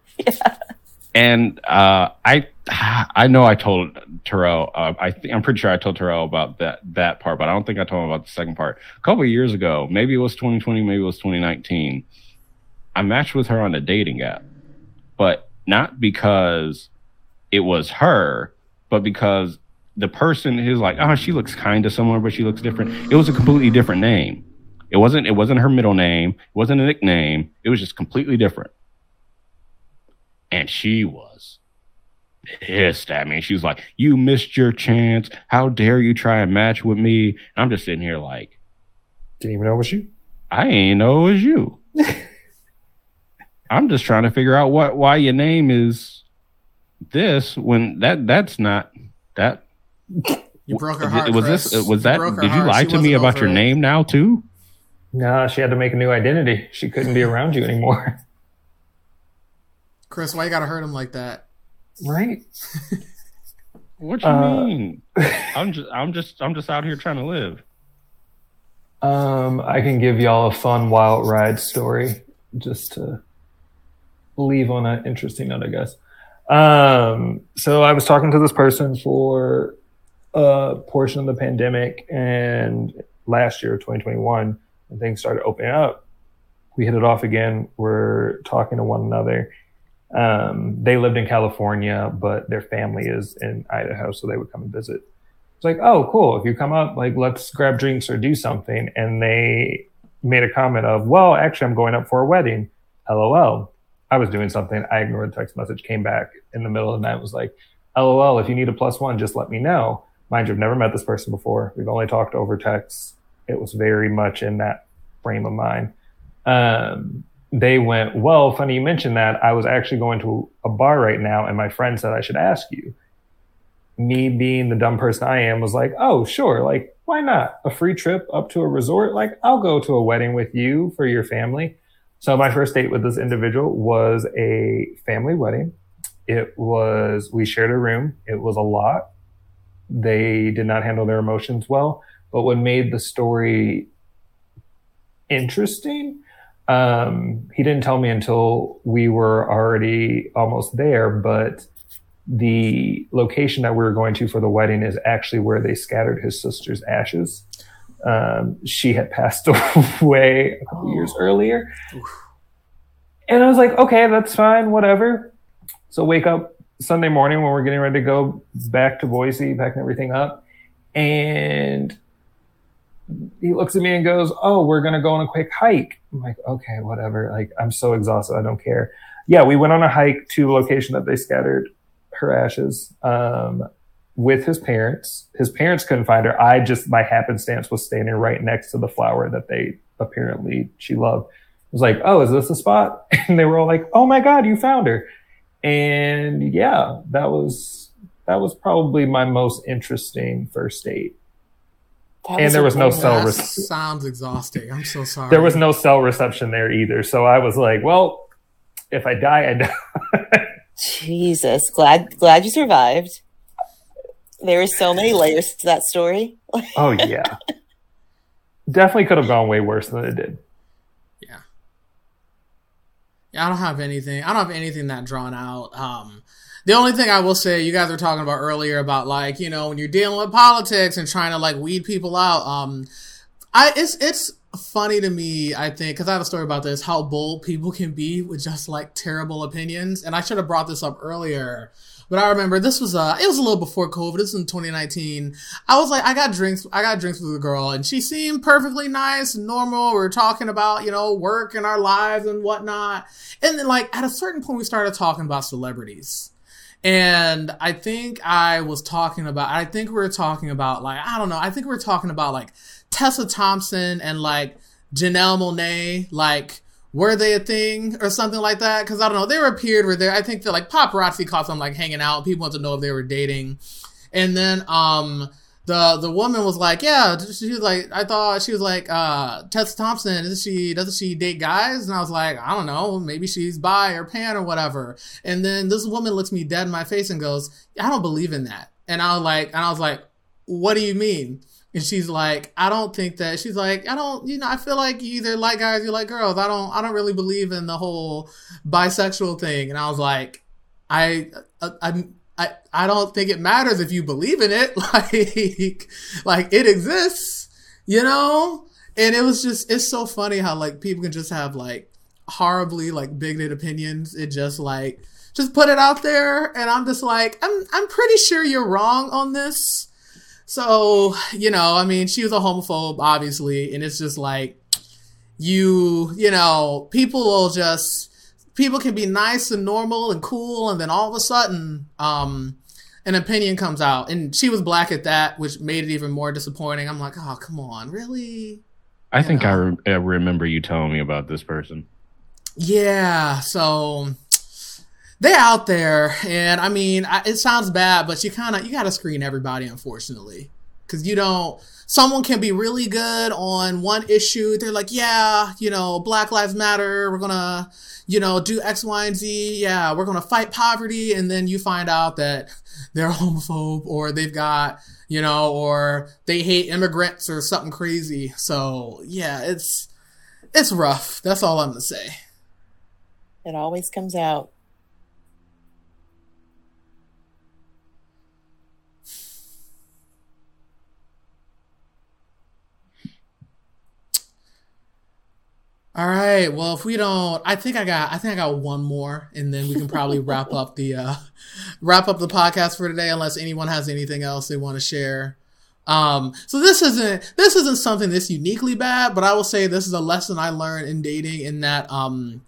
And uh, I I know I told Terrell. Uh, I think I'm pretty sure I told Terrell about that that part, but I don't think I told him about the second part. A couple years ago, maybe it was 2020, maybe it was 2019. I matched with her on a dating app, but not because it was her, but because the person is like, oh, she looks kind of similar, but she looks different. It was a completely different name. It wasn't. It wasn't her middle name. It wasn't a nickname. It was just completely different. And she was pissed at me. She was like, "You missed your chance. How dare you try and match with me?" And I'm just sitting here like, Didn't even know it was you. I ain't know it was you. I'm just trying to figure out what why your name is this when that that's not that You broke her heart. was Chris. this was that broke her did you heart. lie She to me about your it. name now too Nah, she had to make a new identity. She couldn't be around you anymore. Chris, why you gotta hurt him like that? Right? what you Uh, mean i'm just i'm just i'm just out here trying to live Um, I can give y'all a fun wild ride story just to leave on an interesting note, I guess. Um, so I was talking to this person for a portion of the pandemic and last year, 2021, when things started opening up, we hit it off again. We're talking to one another. Um, they lived in California, but their family is in Idaho, so they would come and visit. It's like, oh, cool. If you come up, like, let's grab drinks or do something. And they made a comment of, well, actually, I'm going up for a wedding. LOL. I was doing something. I ignored the text message, came back in the middle of the night, was like, LOL, if you need a plus one, just let me know. Mind you, I've never met this person before. We've only talked over text. It was very much in that frame of mind. Um, they went, well, funny you mentioned that. I was actually going to a bar right now, and my friend said I should ask you me being the dumb person I am was like, oh, sure. Like, why not? A free trip up to a resort? Like, I'll go to a wedding with you for your family. So my first date with this individual was a family wedding. It was, we shared a room. It was a lot. They did not handle their emotions well. But what made the story interesting, um, he didn't tell me until we were already almost there, but the location that we were going to for the wedding is actually where they scattered his sister's ashes. Um, she had passed away a couple years earlier. And I was like, okay, that's fine, whatever. So wake up Sunday morning when we're getting ready to go back to Boise, packing everything up. And he looks at me and goes, Oh, we're going to go on a quick hike. I'm like, okay, whatever. Like, I'm so exhausted. I don't care. Yeah, we went on a hike to a location that they scattered her ashes um, with his parents. His parents couldn't find her. I just, by happenstance, was standing right next to the flower that they apparently she loved. I was like, oh, is this the spot? And they were all like, oh my God, you found her. And yeah, that was, that was probably my most interesting first date. That And there was no cell That nice. rec- sounds exhausting. I'm so sorry. There was no cell reception there either. So I was like, well, if I die, I die. Jesus, glad glad you survived. There are so many layers to that story. oh yeah. Definitely could have gone way worse than it did. Yeah. Yeah, I don't have anything. I don't have anything that drawn out. Um, the only thing I will say, you guys were talking about earlier about like, you know, when you're dealing with politics and trying to like weed people out. Um, I it's it's funny to me, I think, because I have a story about this, how bold people can be with just like terrible opinions. And I should have brought this up earlier. But I remember this was uh it was a little before COVID. This was in 2019. I was like, I got drinks, I got drinks with a girl, and she seemed perfectly nice and normal. We were talking about, you know, work and our lives and whatnot. And then like at a certain point we started talking about celebrities. And I think I was talking about I think we were talking about like, I don't know, I think we were talking about like Tessa Thompson and like Janelle Monáe, like were they a thing or something like that? Because I don't know, they were a period where they I think that like paparazzi caught them like hanging out. People want to know if they were dating, and then um the the woman was like, yeah, she was like, I thought she was like, uh, Tessa Thompson, is she doesn't she date guys? And I was like, I don't know, maybe she's bi or pan or whatever. And then this woman looks me dead in my face and goes, I don't believe in that. And I was like, and I was like, what do you mean? And she's like, I don't think that she's like, I don't, you know, I feel like you either like guys, you like girls. I don't, I don't really believe in the whole bisexual thing. And I was like, I, I, I, I, I don't think it matters if you believe in it. Like, like it exists, you know? And it was just, it's so funny how like people can just have like horribly like bigoted opinions. It just like, just put it out there. And I'm just like, I'm, I'm pretty sure you're wrong on this so, you know, I mean, she was a homophobe, obviously, and it's just like, you, you know, people will just, people can be nice and normal and cool, and then all of a sudden, um, an opinion comes out, and she was black at that, which made it even more disappointing. I'm like, oh, come on, really? I you think I, re- I remember you telling me about this person. Yeah, so they're out there, and I mean, I, it sounds bad, but you kind of you got to screen everybody, unfortunately, because you don't. Someone can be really good on one issue. They're like, yeah, you know, Black Lives Matter. We're gonna, you know, do X, Y, and Z. Yeah, we're gonna fight poverty, and then you find out that they're homophobe or they've got, you know, or they hate immigrants or something crazy. So yeah, it's it's rough. That's all I'm gonna say. It always comes out. All right. Well, if we don't, I think I got, I think I got one more, and then we can probably wrap up the, uh, wrap up the podcast for today, unless anyone has anything else they want to share. Um, so this isn't, this isn't something that's uniquely bad, but I will say this is a lesson I learned in dating in that, um,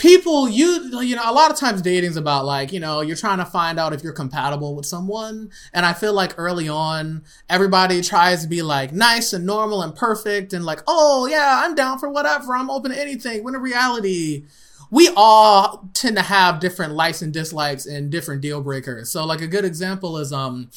people you you know a lot of times dating's about like you know you're trying to find out if you're compatible with someone. And i feel like early on everybody tries to be like nice and normal and perfect and like oh yeah i'm down for whatever. I'm open to anything. When in reality we all tend to have different likes and dislikes and different deal breakers. So like a good example is um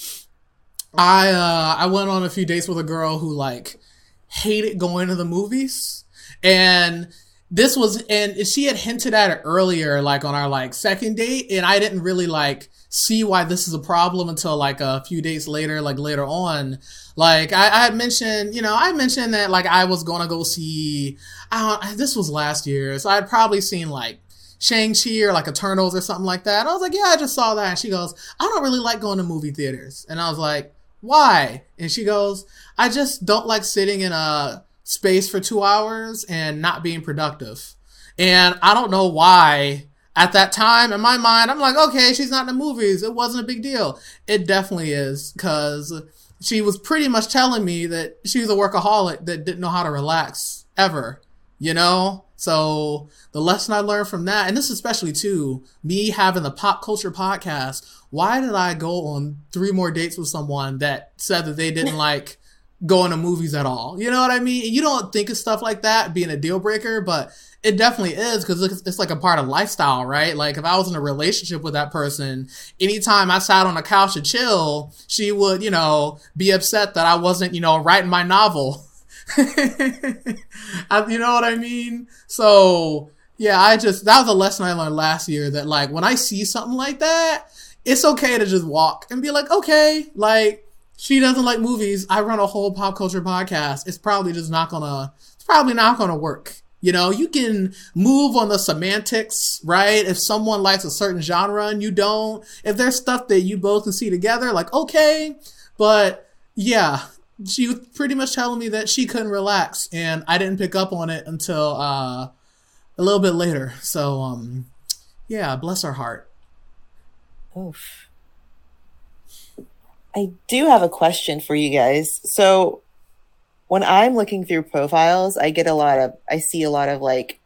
i uh i went on a few dates with a girl who like hated going to the movies. And this was and she had hinted at it earlier like on our like second date and i didn't really like see why this is a problem until like a few days later like later on like i, I had mentioned you know i mentioned that like i was gonna go see i don't this was last year so i'd probably seen like Shang-Chi or like Eternals or something like that. And I was like, yeah, I just saw that. And she goes, I don't really like going to movie theaters. And I was like, why? And she goes, I just don't like sitting in a space for two hours and not being productive. And I don't know why at that time in my mind, I'm like, okay, she's not in the movies. It wasn't a big deal. It definitely is because she was pretty much telling me that she was a workaholic that didn't know how to relax ever, you know? So the lesson I learned from that, and this especially too, me having the pop culture podcast, why did I go on three more dates with someone that said that they didn't like going to movies at all. You know what I mean? You don't think of stuff like that being a deal breaker, but it definitely is because it's like a part of lifestyle, right? Like if I was in a relationship with that person, anytime I sat on a couch to chill, she would, you know, be upset that I wasn't, you know, writing my novel. You know what I mean? So yeah, I just, that was a lesson I learned last year that like when I see something like that, it's okay to just walk and be like, okay, like she doesn't like movies. I run a whole pop culture podcast. It's probably just not gonna, it's probably not gonna work. You know, you can move on the semantics, right? If someone likes a certain genre and you don't, if there's stuff that you both can see together, like, okay, but yeah, she was pretty much telling me that she couldn't relax, and I didn't pick up on it until uh, a little bit later. So, um, yeah, bless her heart. Oof. I do have a question for you guys. So, when I'm looking through profiles, I get a lot of, I see a lot of like,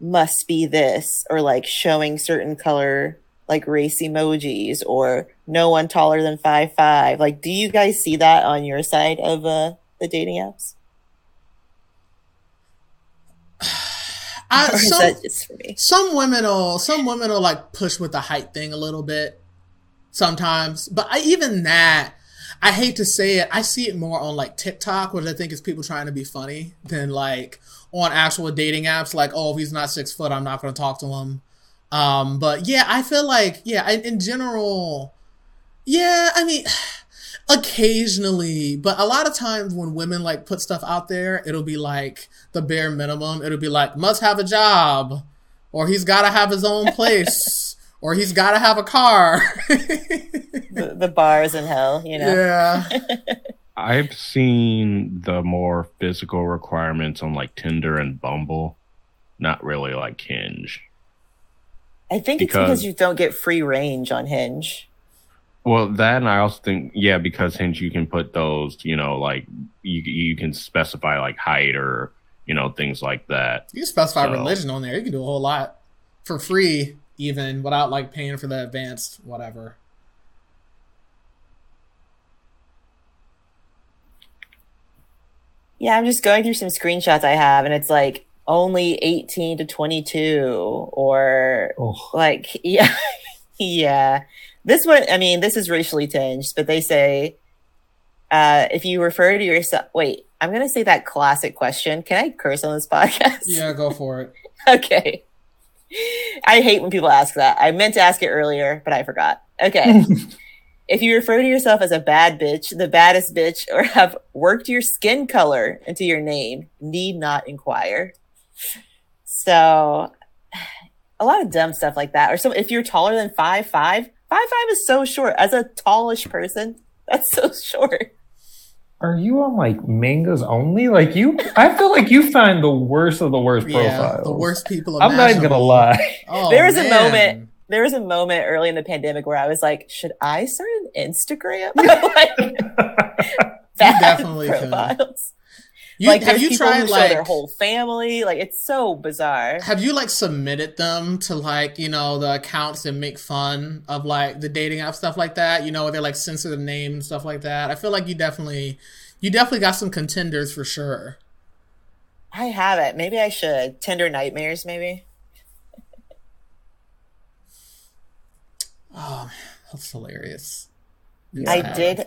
must be this, or like showing certain color, like race emojis, or no one taller than five five. Like, do you guys see that on your side of uh, the dating apps? Is some, some women will some women will like push with the height thing a little bit sometimes. But I, even that i hate to say it i see it more on like tiktok which i think is people trying to be funny than like on actual dating apps like oh if he's not six foot i'm not going to talk to him. Um but yeah i feel like yeah in, in general yeah i mean occasionally but a lot of times when women like put stuff out there it'll be like the bare minimum. It'll be like must have a job or he's got to have his own place or he's got to have a car The, the bars in hell, you know? yeah I've seen the more physical requirements on like Tinder and Bumble, not really like Hinge. I think it's Because- because you don't get free range on Hinge. Well, that and I also think, yeah, because Hinge you can put those, you know, like you you can specify like height or you know things like that. you can specify So- religion on there you can do a whole lot for free even without like paying for the advanced whatever Yeah, I'm just going through some screenshots I have, and it's like only 18 to 22, or Oh, like, yeah, yeah. This one, I mean, this is racially tinged, but they say uh, if you refer to yourself, wait, I'm going to say that classic question. Can I curse on this podcast? yeah go for it Okay. I hate when people ask that. I meant to ask it earlier, but I forgot. Okay. if you refer to yourself as a bad bitch, the baddest bitch, or have worked your skin color into your name, need not inquire. So, a lot of dumb stuff like that. Or so if you're taller than five five, five five is so short. As a tallish person, that's so short. Are you on like mangas only? Like you, I feel like you find the worst of the worst yeah profiles. the worst people I'm not even gonna lie. oh, There was a moment- There was a moment early in the pandemic where I was like, should I start an Instagram? like, bad definitely could. You, like, have you tried like their whole family? Like, it's so bizarre. Have you like submitted them to like you know the accounts that make fun of like the dating app stuff like that? You know, where they like censor the name and stuff like that. I feel like you definitely, you definitely got some contenders for sure. I have it. Maybe I should. Tinder Nightmares, maybe. Oh, that's hilarious. I did.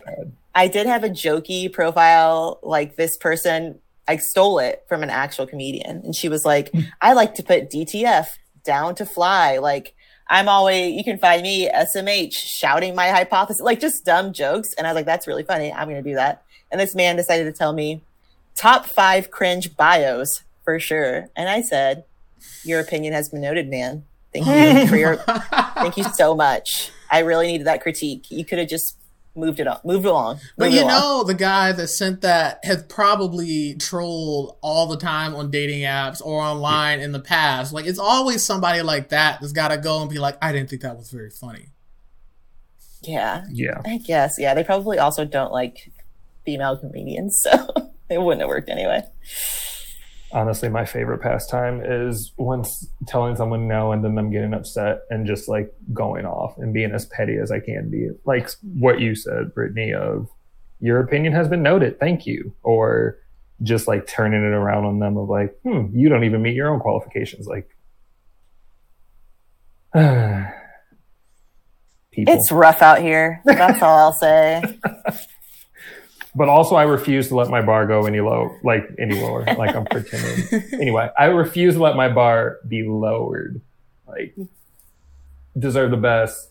I did have a jokey profile. Like this person, I stole it from an actual comedian, and she was like, hmm. "I like to put DTF down to fly." Like I'm always. You can find me SMH shouting my hypothesis, like just dumb jokes. And I was like, "That's really funny. I'm going to do that." And this man decided to tell me top five cringe bios for sure. And I said, "Your opinion has been noted, man. Thank you for your Thank you so much. I really needed that critique. You could have just moved it up, moved along. But you along. know, the guy that sent that has probably trolled all the time on dating apps or online in the past. Like, it's always somebody like that that's got to go and be like, I didn't think that was very funny. yeah, Yeah. I guess. Yeah, they probably also don't like female comedians, so it wouldn't have worked anyway. Honestly my favorite pastime is once telling someone no and then them getting upset and just like going off and being as petty as I can be. Like what you said, Brittany, of your opinion has been noted, thank you. Or just like turning it around on them of like, hmm, you don't even meet your own qualifications. Like people. It's rough out here. That's all I'll say. but also I refuse to let my bar go any low, like any lower. Like I'm pretending. anyway, I refuse to let my bar be lowered. Like deserve the best,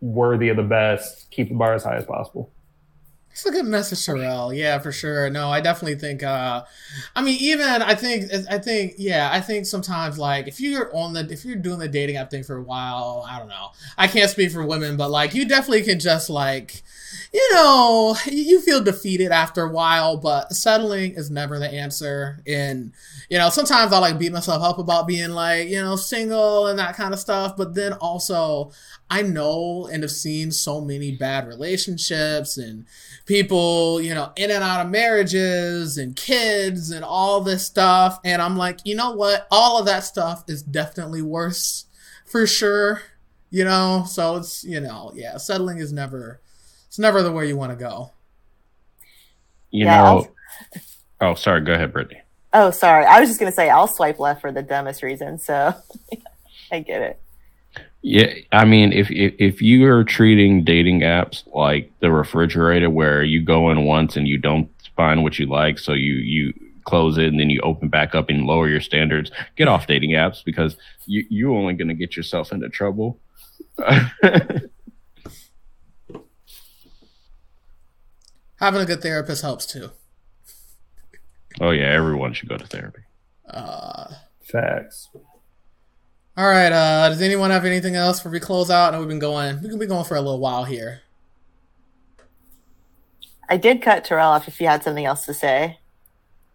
worthy of the best. Keep the bar as high as possible. It's a good message, Terrell. Yeah, for sure. No, I definitely think. uh I mean, even I think, I think, yeah, I think sometimes like if you're on the, if you're doing the dating app thing for a while, I don't know. I can't speak for women, but like you definitely can just like, you know, you feel defeated after a while. But settling is never the answer. And you know, sometimes I like beat myself up about being like, you know, single and that kind of stuff. But then also, I know and have seen so many bad relationships and people, you know, in and out of marriages and kids and all this stuff. And I'm like, you know what? All of that stuff is definitely worse for sure. You know, so it's, you know, yeah, settling is never, it's never the way you want to go. You Yeah, know. Oh, sorry. Go ahead, Brittany. Oh, sorry. I was just gonna say I'll swipe left for the dumbest reason. So I get it. Yeah, I mean, if, if if you are treating dating apps like the refrigerator, where you go in once and you don't find what you like, so you you close it and then you open back up and lower your standards, get off dating apps because you you're only going to get yourself into trouble. Having a good therapist helps too. oh yeah, everyone should go to therapy. Uh, Facts. All right. Uh, does anyone have anything else before we close out? And we've been going. We can be going for a little while here. I did cut Terrell off if you had something else to say.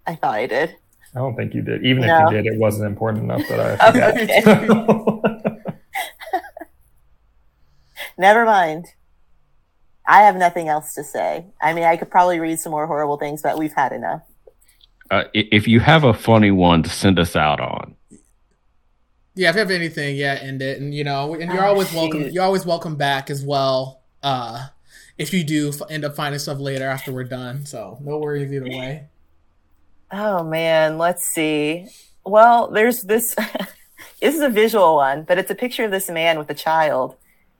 I thought I did. I don't think you did. Even No. if you did, it wasn't important enough that I forgot. Okay. Never mind. I have nothing else to say. I mean, I could probably read some more horrible things, but we've had enough. Uh, if you have a funny one to send us out on, Yeah, if you have anything, yeah, end it. And you know, and you're Oh, always welcome. You're always welcome back as well. Uh, if you do f- end up finding stuff later after we're done, so no worries either way. Oh man, let's see. Well, there's this. this is a visual one, but it's a picture of this man with a child,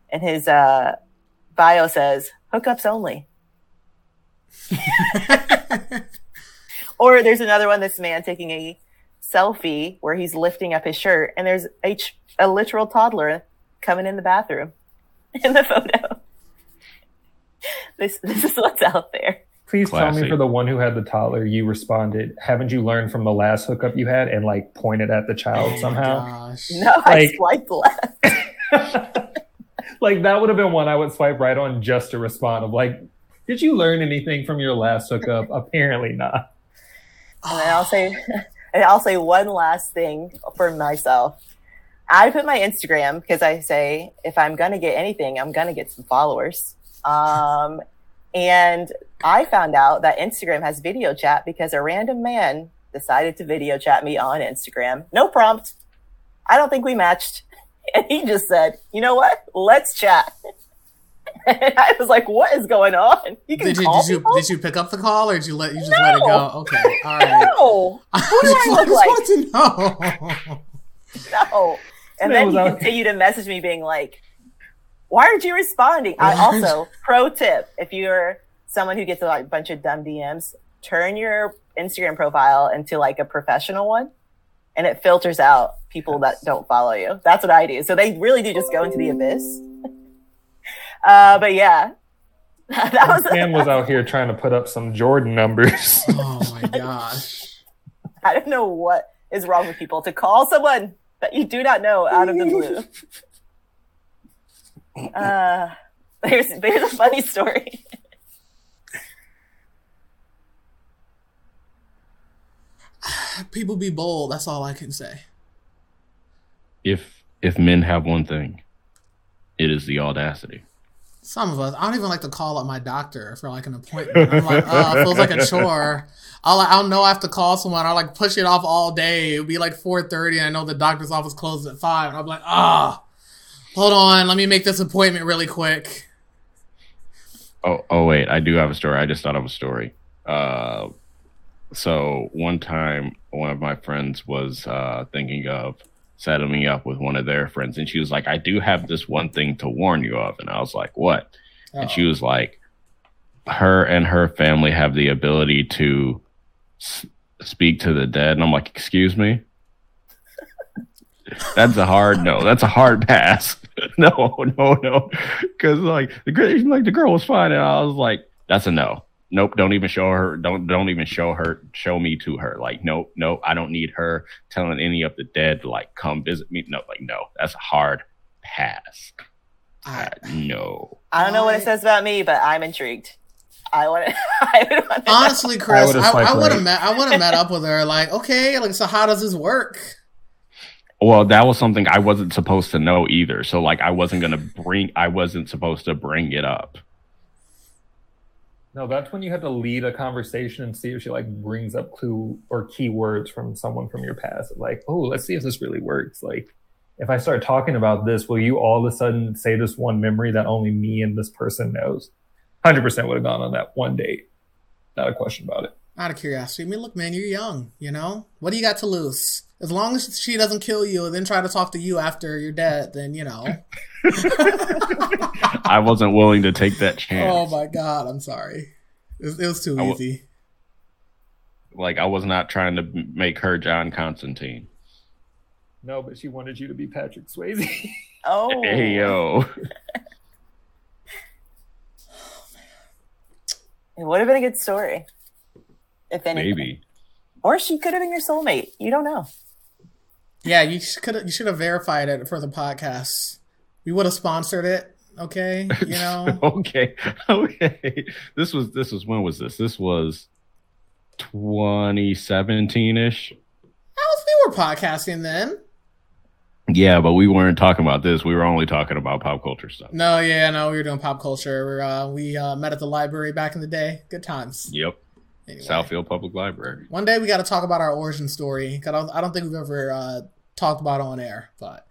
and his uh, bio says "hookups only." Or there's another one. This man taking a selfie where he's lifting up his shirt, and there's a, a literal toddler coming in the bathroom in the photo. This this is what's out there. Please tell me for the one who had the toddler, you responded, haven't you learned from the last hookup you had and like pointed at the child Oh somehow? gosh. No, I Like- swiped left. like that would have been one I would swipe right on just to respond of like, did you learn anything from your last hookup? Apparently not. And I'll say, and I'll say one last thing for myself. I put my Instagram because I say if I'm gonna get anything, I'm gonna get some followers. Um, and I found out that Instagram has video chat because a random man decided to video chat me on Instagram. No prompt. I don't think we matched. And he just said, "You know what? Let's chat." And I was like, "What is going on? You can Did you call did you did you pick up the call or did you let you just let it go? Okay, all right. No, I Who do I just look like? want to know. no. And then was he out- continued to message me, being like, "Why aren't you responding?" I also pro tip: if you're someone who gets a like, bunch of dumb DMs, turn your Instagram profile into like a professional one, and it filters out people that don't follow you. That's what I do. So they really do just go into the abyss. Uh, but yeah, that was This was out here trying to put up some Jordan numbers. Oh my gosh. I don't know what is wrong with people to call someone that you do not know out of the blue. Uh, there's there's a funny story. People be bold. That's all I can say. if if men have one thing, it is the audacity. Some of us. I don't even like to call up my doctor for like an appointment. I'm like, oh, it feels like a chore. I'll I'll know I have to call someone. I'll like push it off all day. It'll be like four thirty. and I know the doctor's office closes at five. And I'm like, ah, hold on. Let me make this appointment really quick. Oh, oh wait, I do have a story. I just thought of a story. Uh, so one time, one of my friends was uh, thinking of setting me up with one of their friends, and she was like, "I do have this one thing to warn you of," and I was like, "What?" And she oh. was like, "Her and her family have the ability to s- speak to the dead," and I'm like, "Excuse me." That's a hard no. That's a hard pass. no, no, no. Because like the girl, like the girl was fine, and I was like, "That's a no. Nope, don't even show her. Don't don't even show her. Show me to her. Like, nope, nope. I don't need her telling any of the dead like come visit me. No, like no, that's a hard pass. I, Uh, no. I don't know what it says about me, but I'm intrigued. I want to. I would want to. honestly, Chris, would've I, swiped I would have met. I would have met up with her. Like, okay, like, so how does this work? Well, that was something I wasn't supposed to know either. So like, I wasn't gonna bring. I wasn't supposed to bring it up. No, that's when you have to lead a conversation and see if she like brings up clue or keywords from someone from your past. Like, oh, let's see if this really works. Like, if I start talking about this, will you all of a sudden say this one memory that only me and this person knows? Hundred percent would have gone on that one date. Not a question about it. Out of curiosity, I mean, look, man, you're young. You know, what do you got to lose? As long as she doesn't kill you and then try to talk to you after you're dead, then you know. I wasn't willing to take that oh, chance. oh my god, I'm sorry. It was, it was too I w- easy. Like I was not trying to make her John Constantine. No, but she wanted you to be Patrick Swayze. oh, Hey yo. Oh, it would have been a good story. If anything, Maybe. or she could have been your soulmate. You don't know. Yeah, you could you should have verified it for the podcast. We would have sponsored it. Okay, you know. okay. Okay. This was this was when was this? This was 2017 ish. How was we were podcasting then? Yeah, but we weren't talking about this. We were only talking about pop culture stuff. No, yeah, no, we were doing pop culture. We're, uh, we uh, met at the library back in the day. Good times. Yep. Anyway. Southfield Public Library. One day we got to talk about our origin story. 'cause I don't, I don't think we've ever uh, talked about it on air, but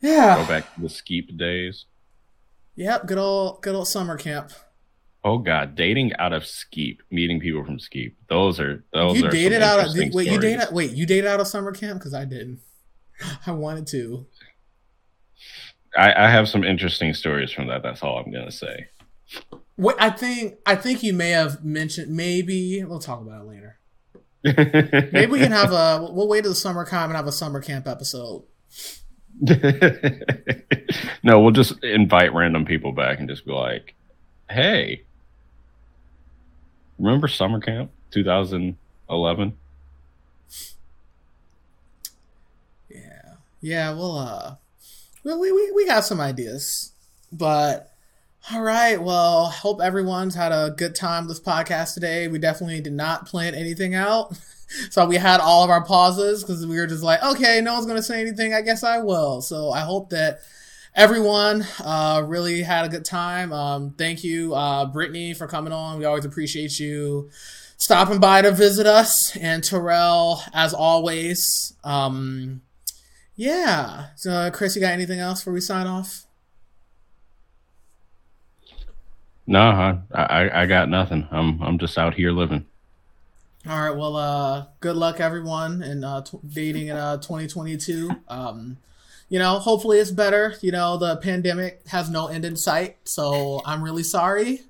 yeah. Go back to the Skeep days. yep, good old good old summer camp. Oh god, dating out of Skeep, meeting people from Skeep. Those are those you are dated out of wait, you stories. dated wait, you dated out of summer camp because I didn't. I wanted to. I, I have some interesting stories from that. That's all I'm gonna say. Wait, I think I think you may have mentioned maybe we'll talk about it later. Maybe we can have a we'll wait till the summer come and have a summer camp episode. no, we'll just invite random people back and just be like, "Hey, remember summer camp 2011?" Yeah, yeah. Well, uh, well, we we we got some ideas, but all right. Well, hope everyone's had a good time this podcast today. We definitely did not plan anything out, so we had all of our pauses because we were just like, okay, no one's gonna say anything. I guess I will. So I hope that everyone uh, really had a good time. Um, thank you, uh, Brittany, for coming on. We always appreciate you stopping by to visit us, and Terrell, as always. Um, yeah. So, Chris, you got anything else before we sign off? No, I, I I got nothing. I'm I'm just out here living. All right. Well, uh, good luck, everyone, in uh, t- dating in uh, 2022. Um, you know, hopefully it's better. You know, the pandemic has no end in sight, so I'm really sorry.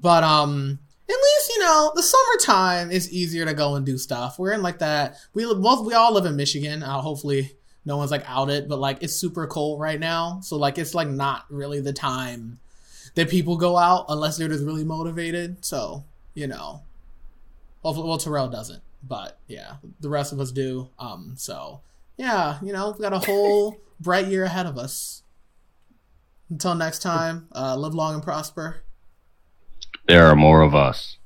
But um, at least you know the summertime is easier to go and do stuff. We're in like that. We both we all live in Michigan. Uh, hopefully, no one's like out it, but like it's super cold right now, so like it's like not really the time that people go out unless they're just really motivated. So you know, well, well Terrell doesn't, but yeah, the rest of us do. Um, so yeah, you know, we got a whole bright year ahead of us. Until next time, uh, live long and prosper. There are more of us.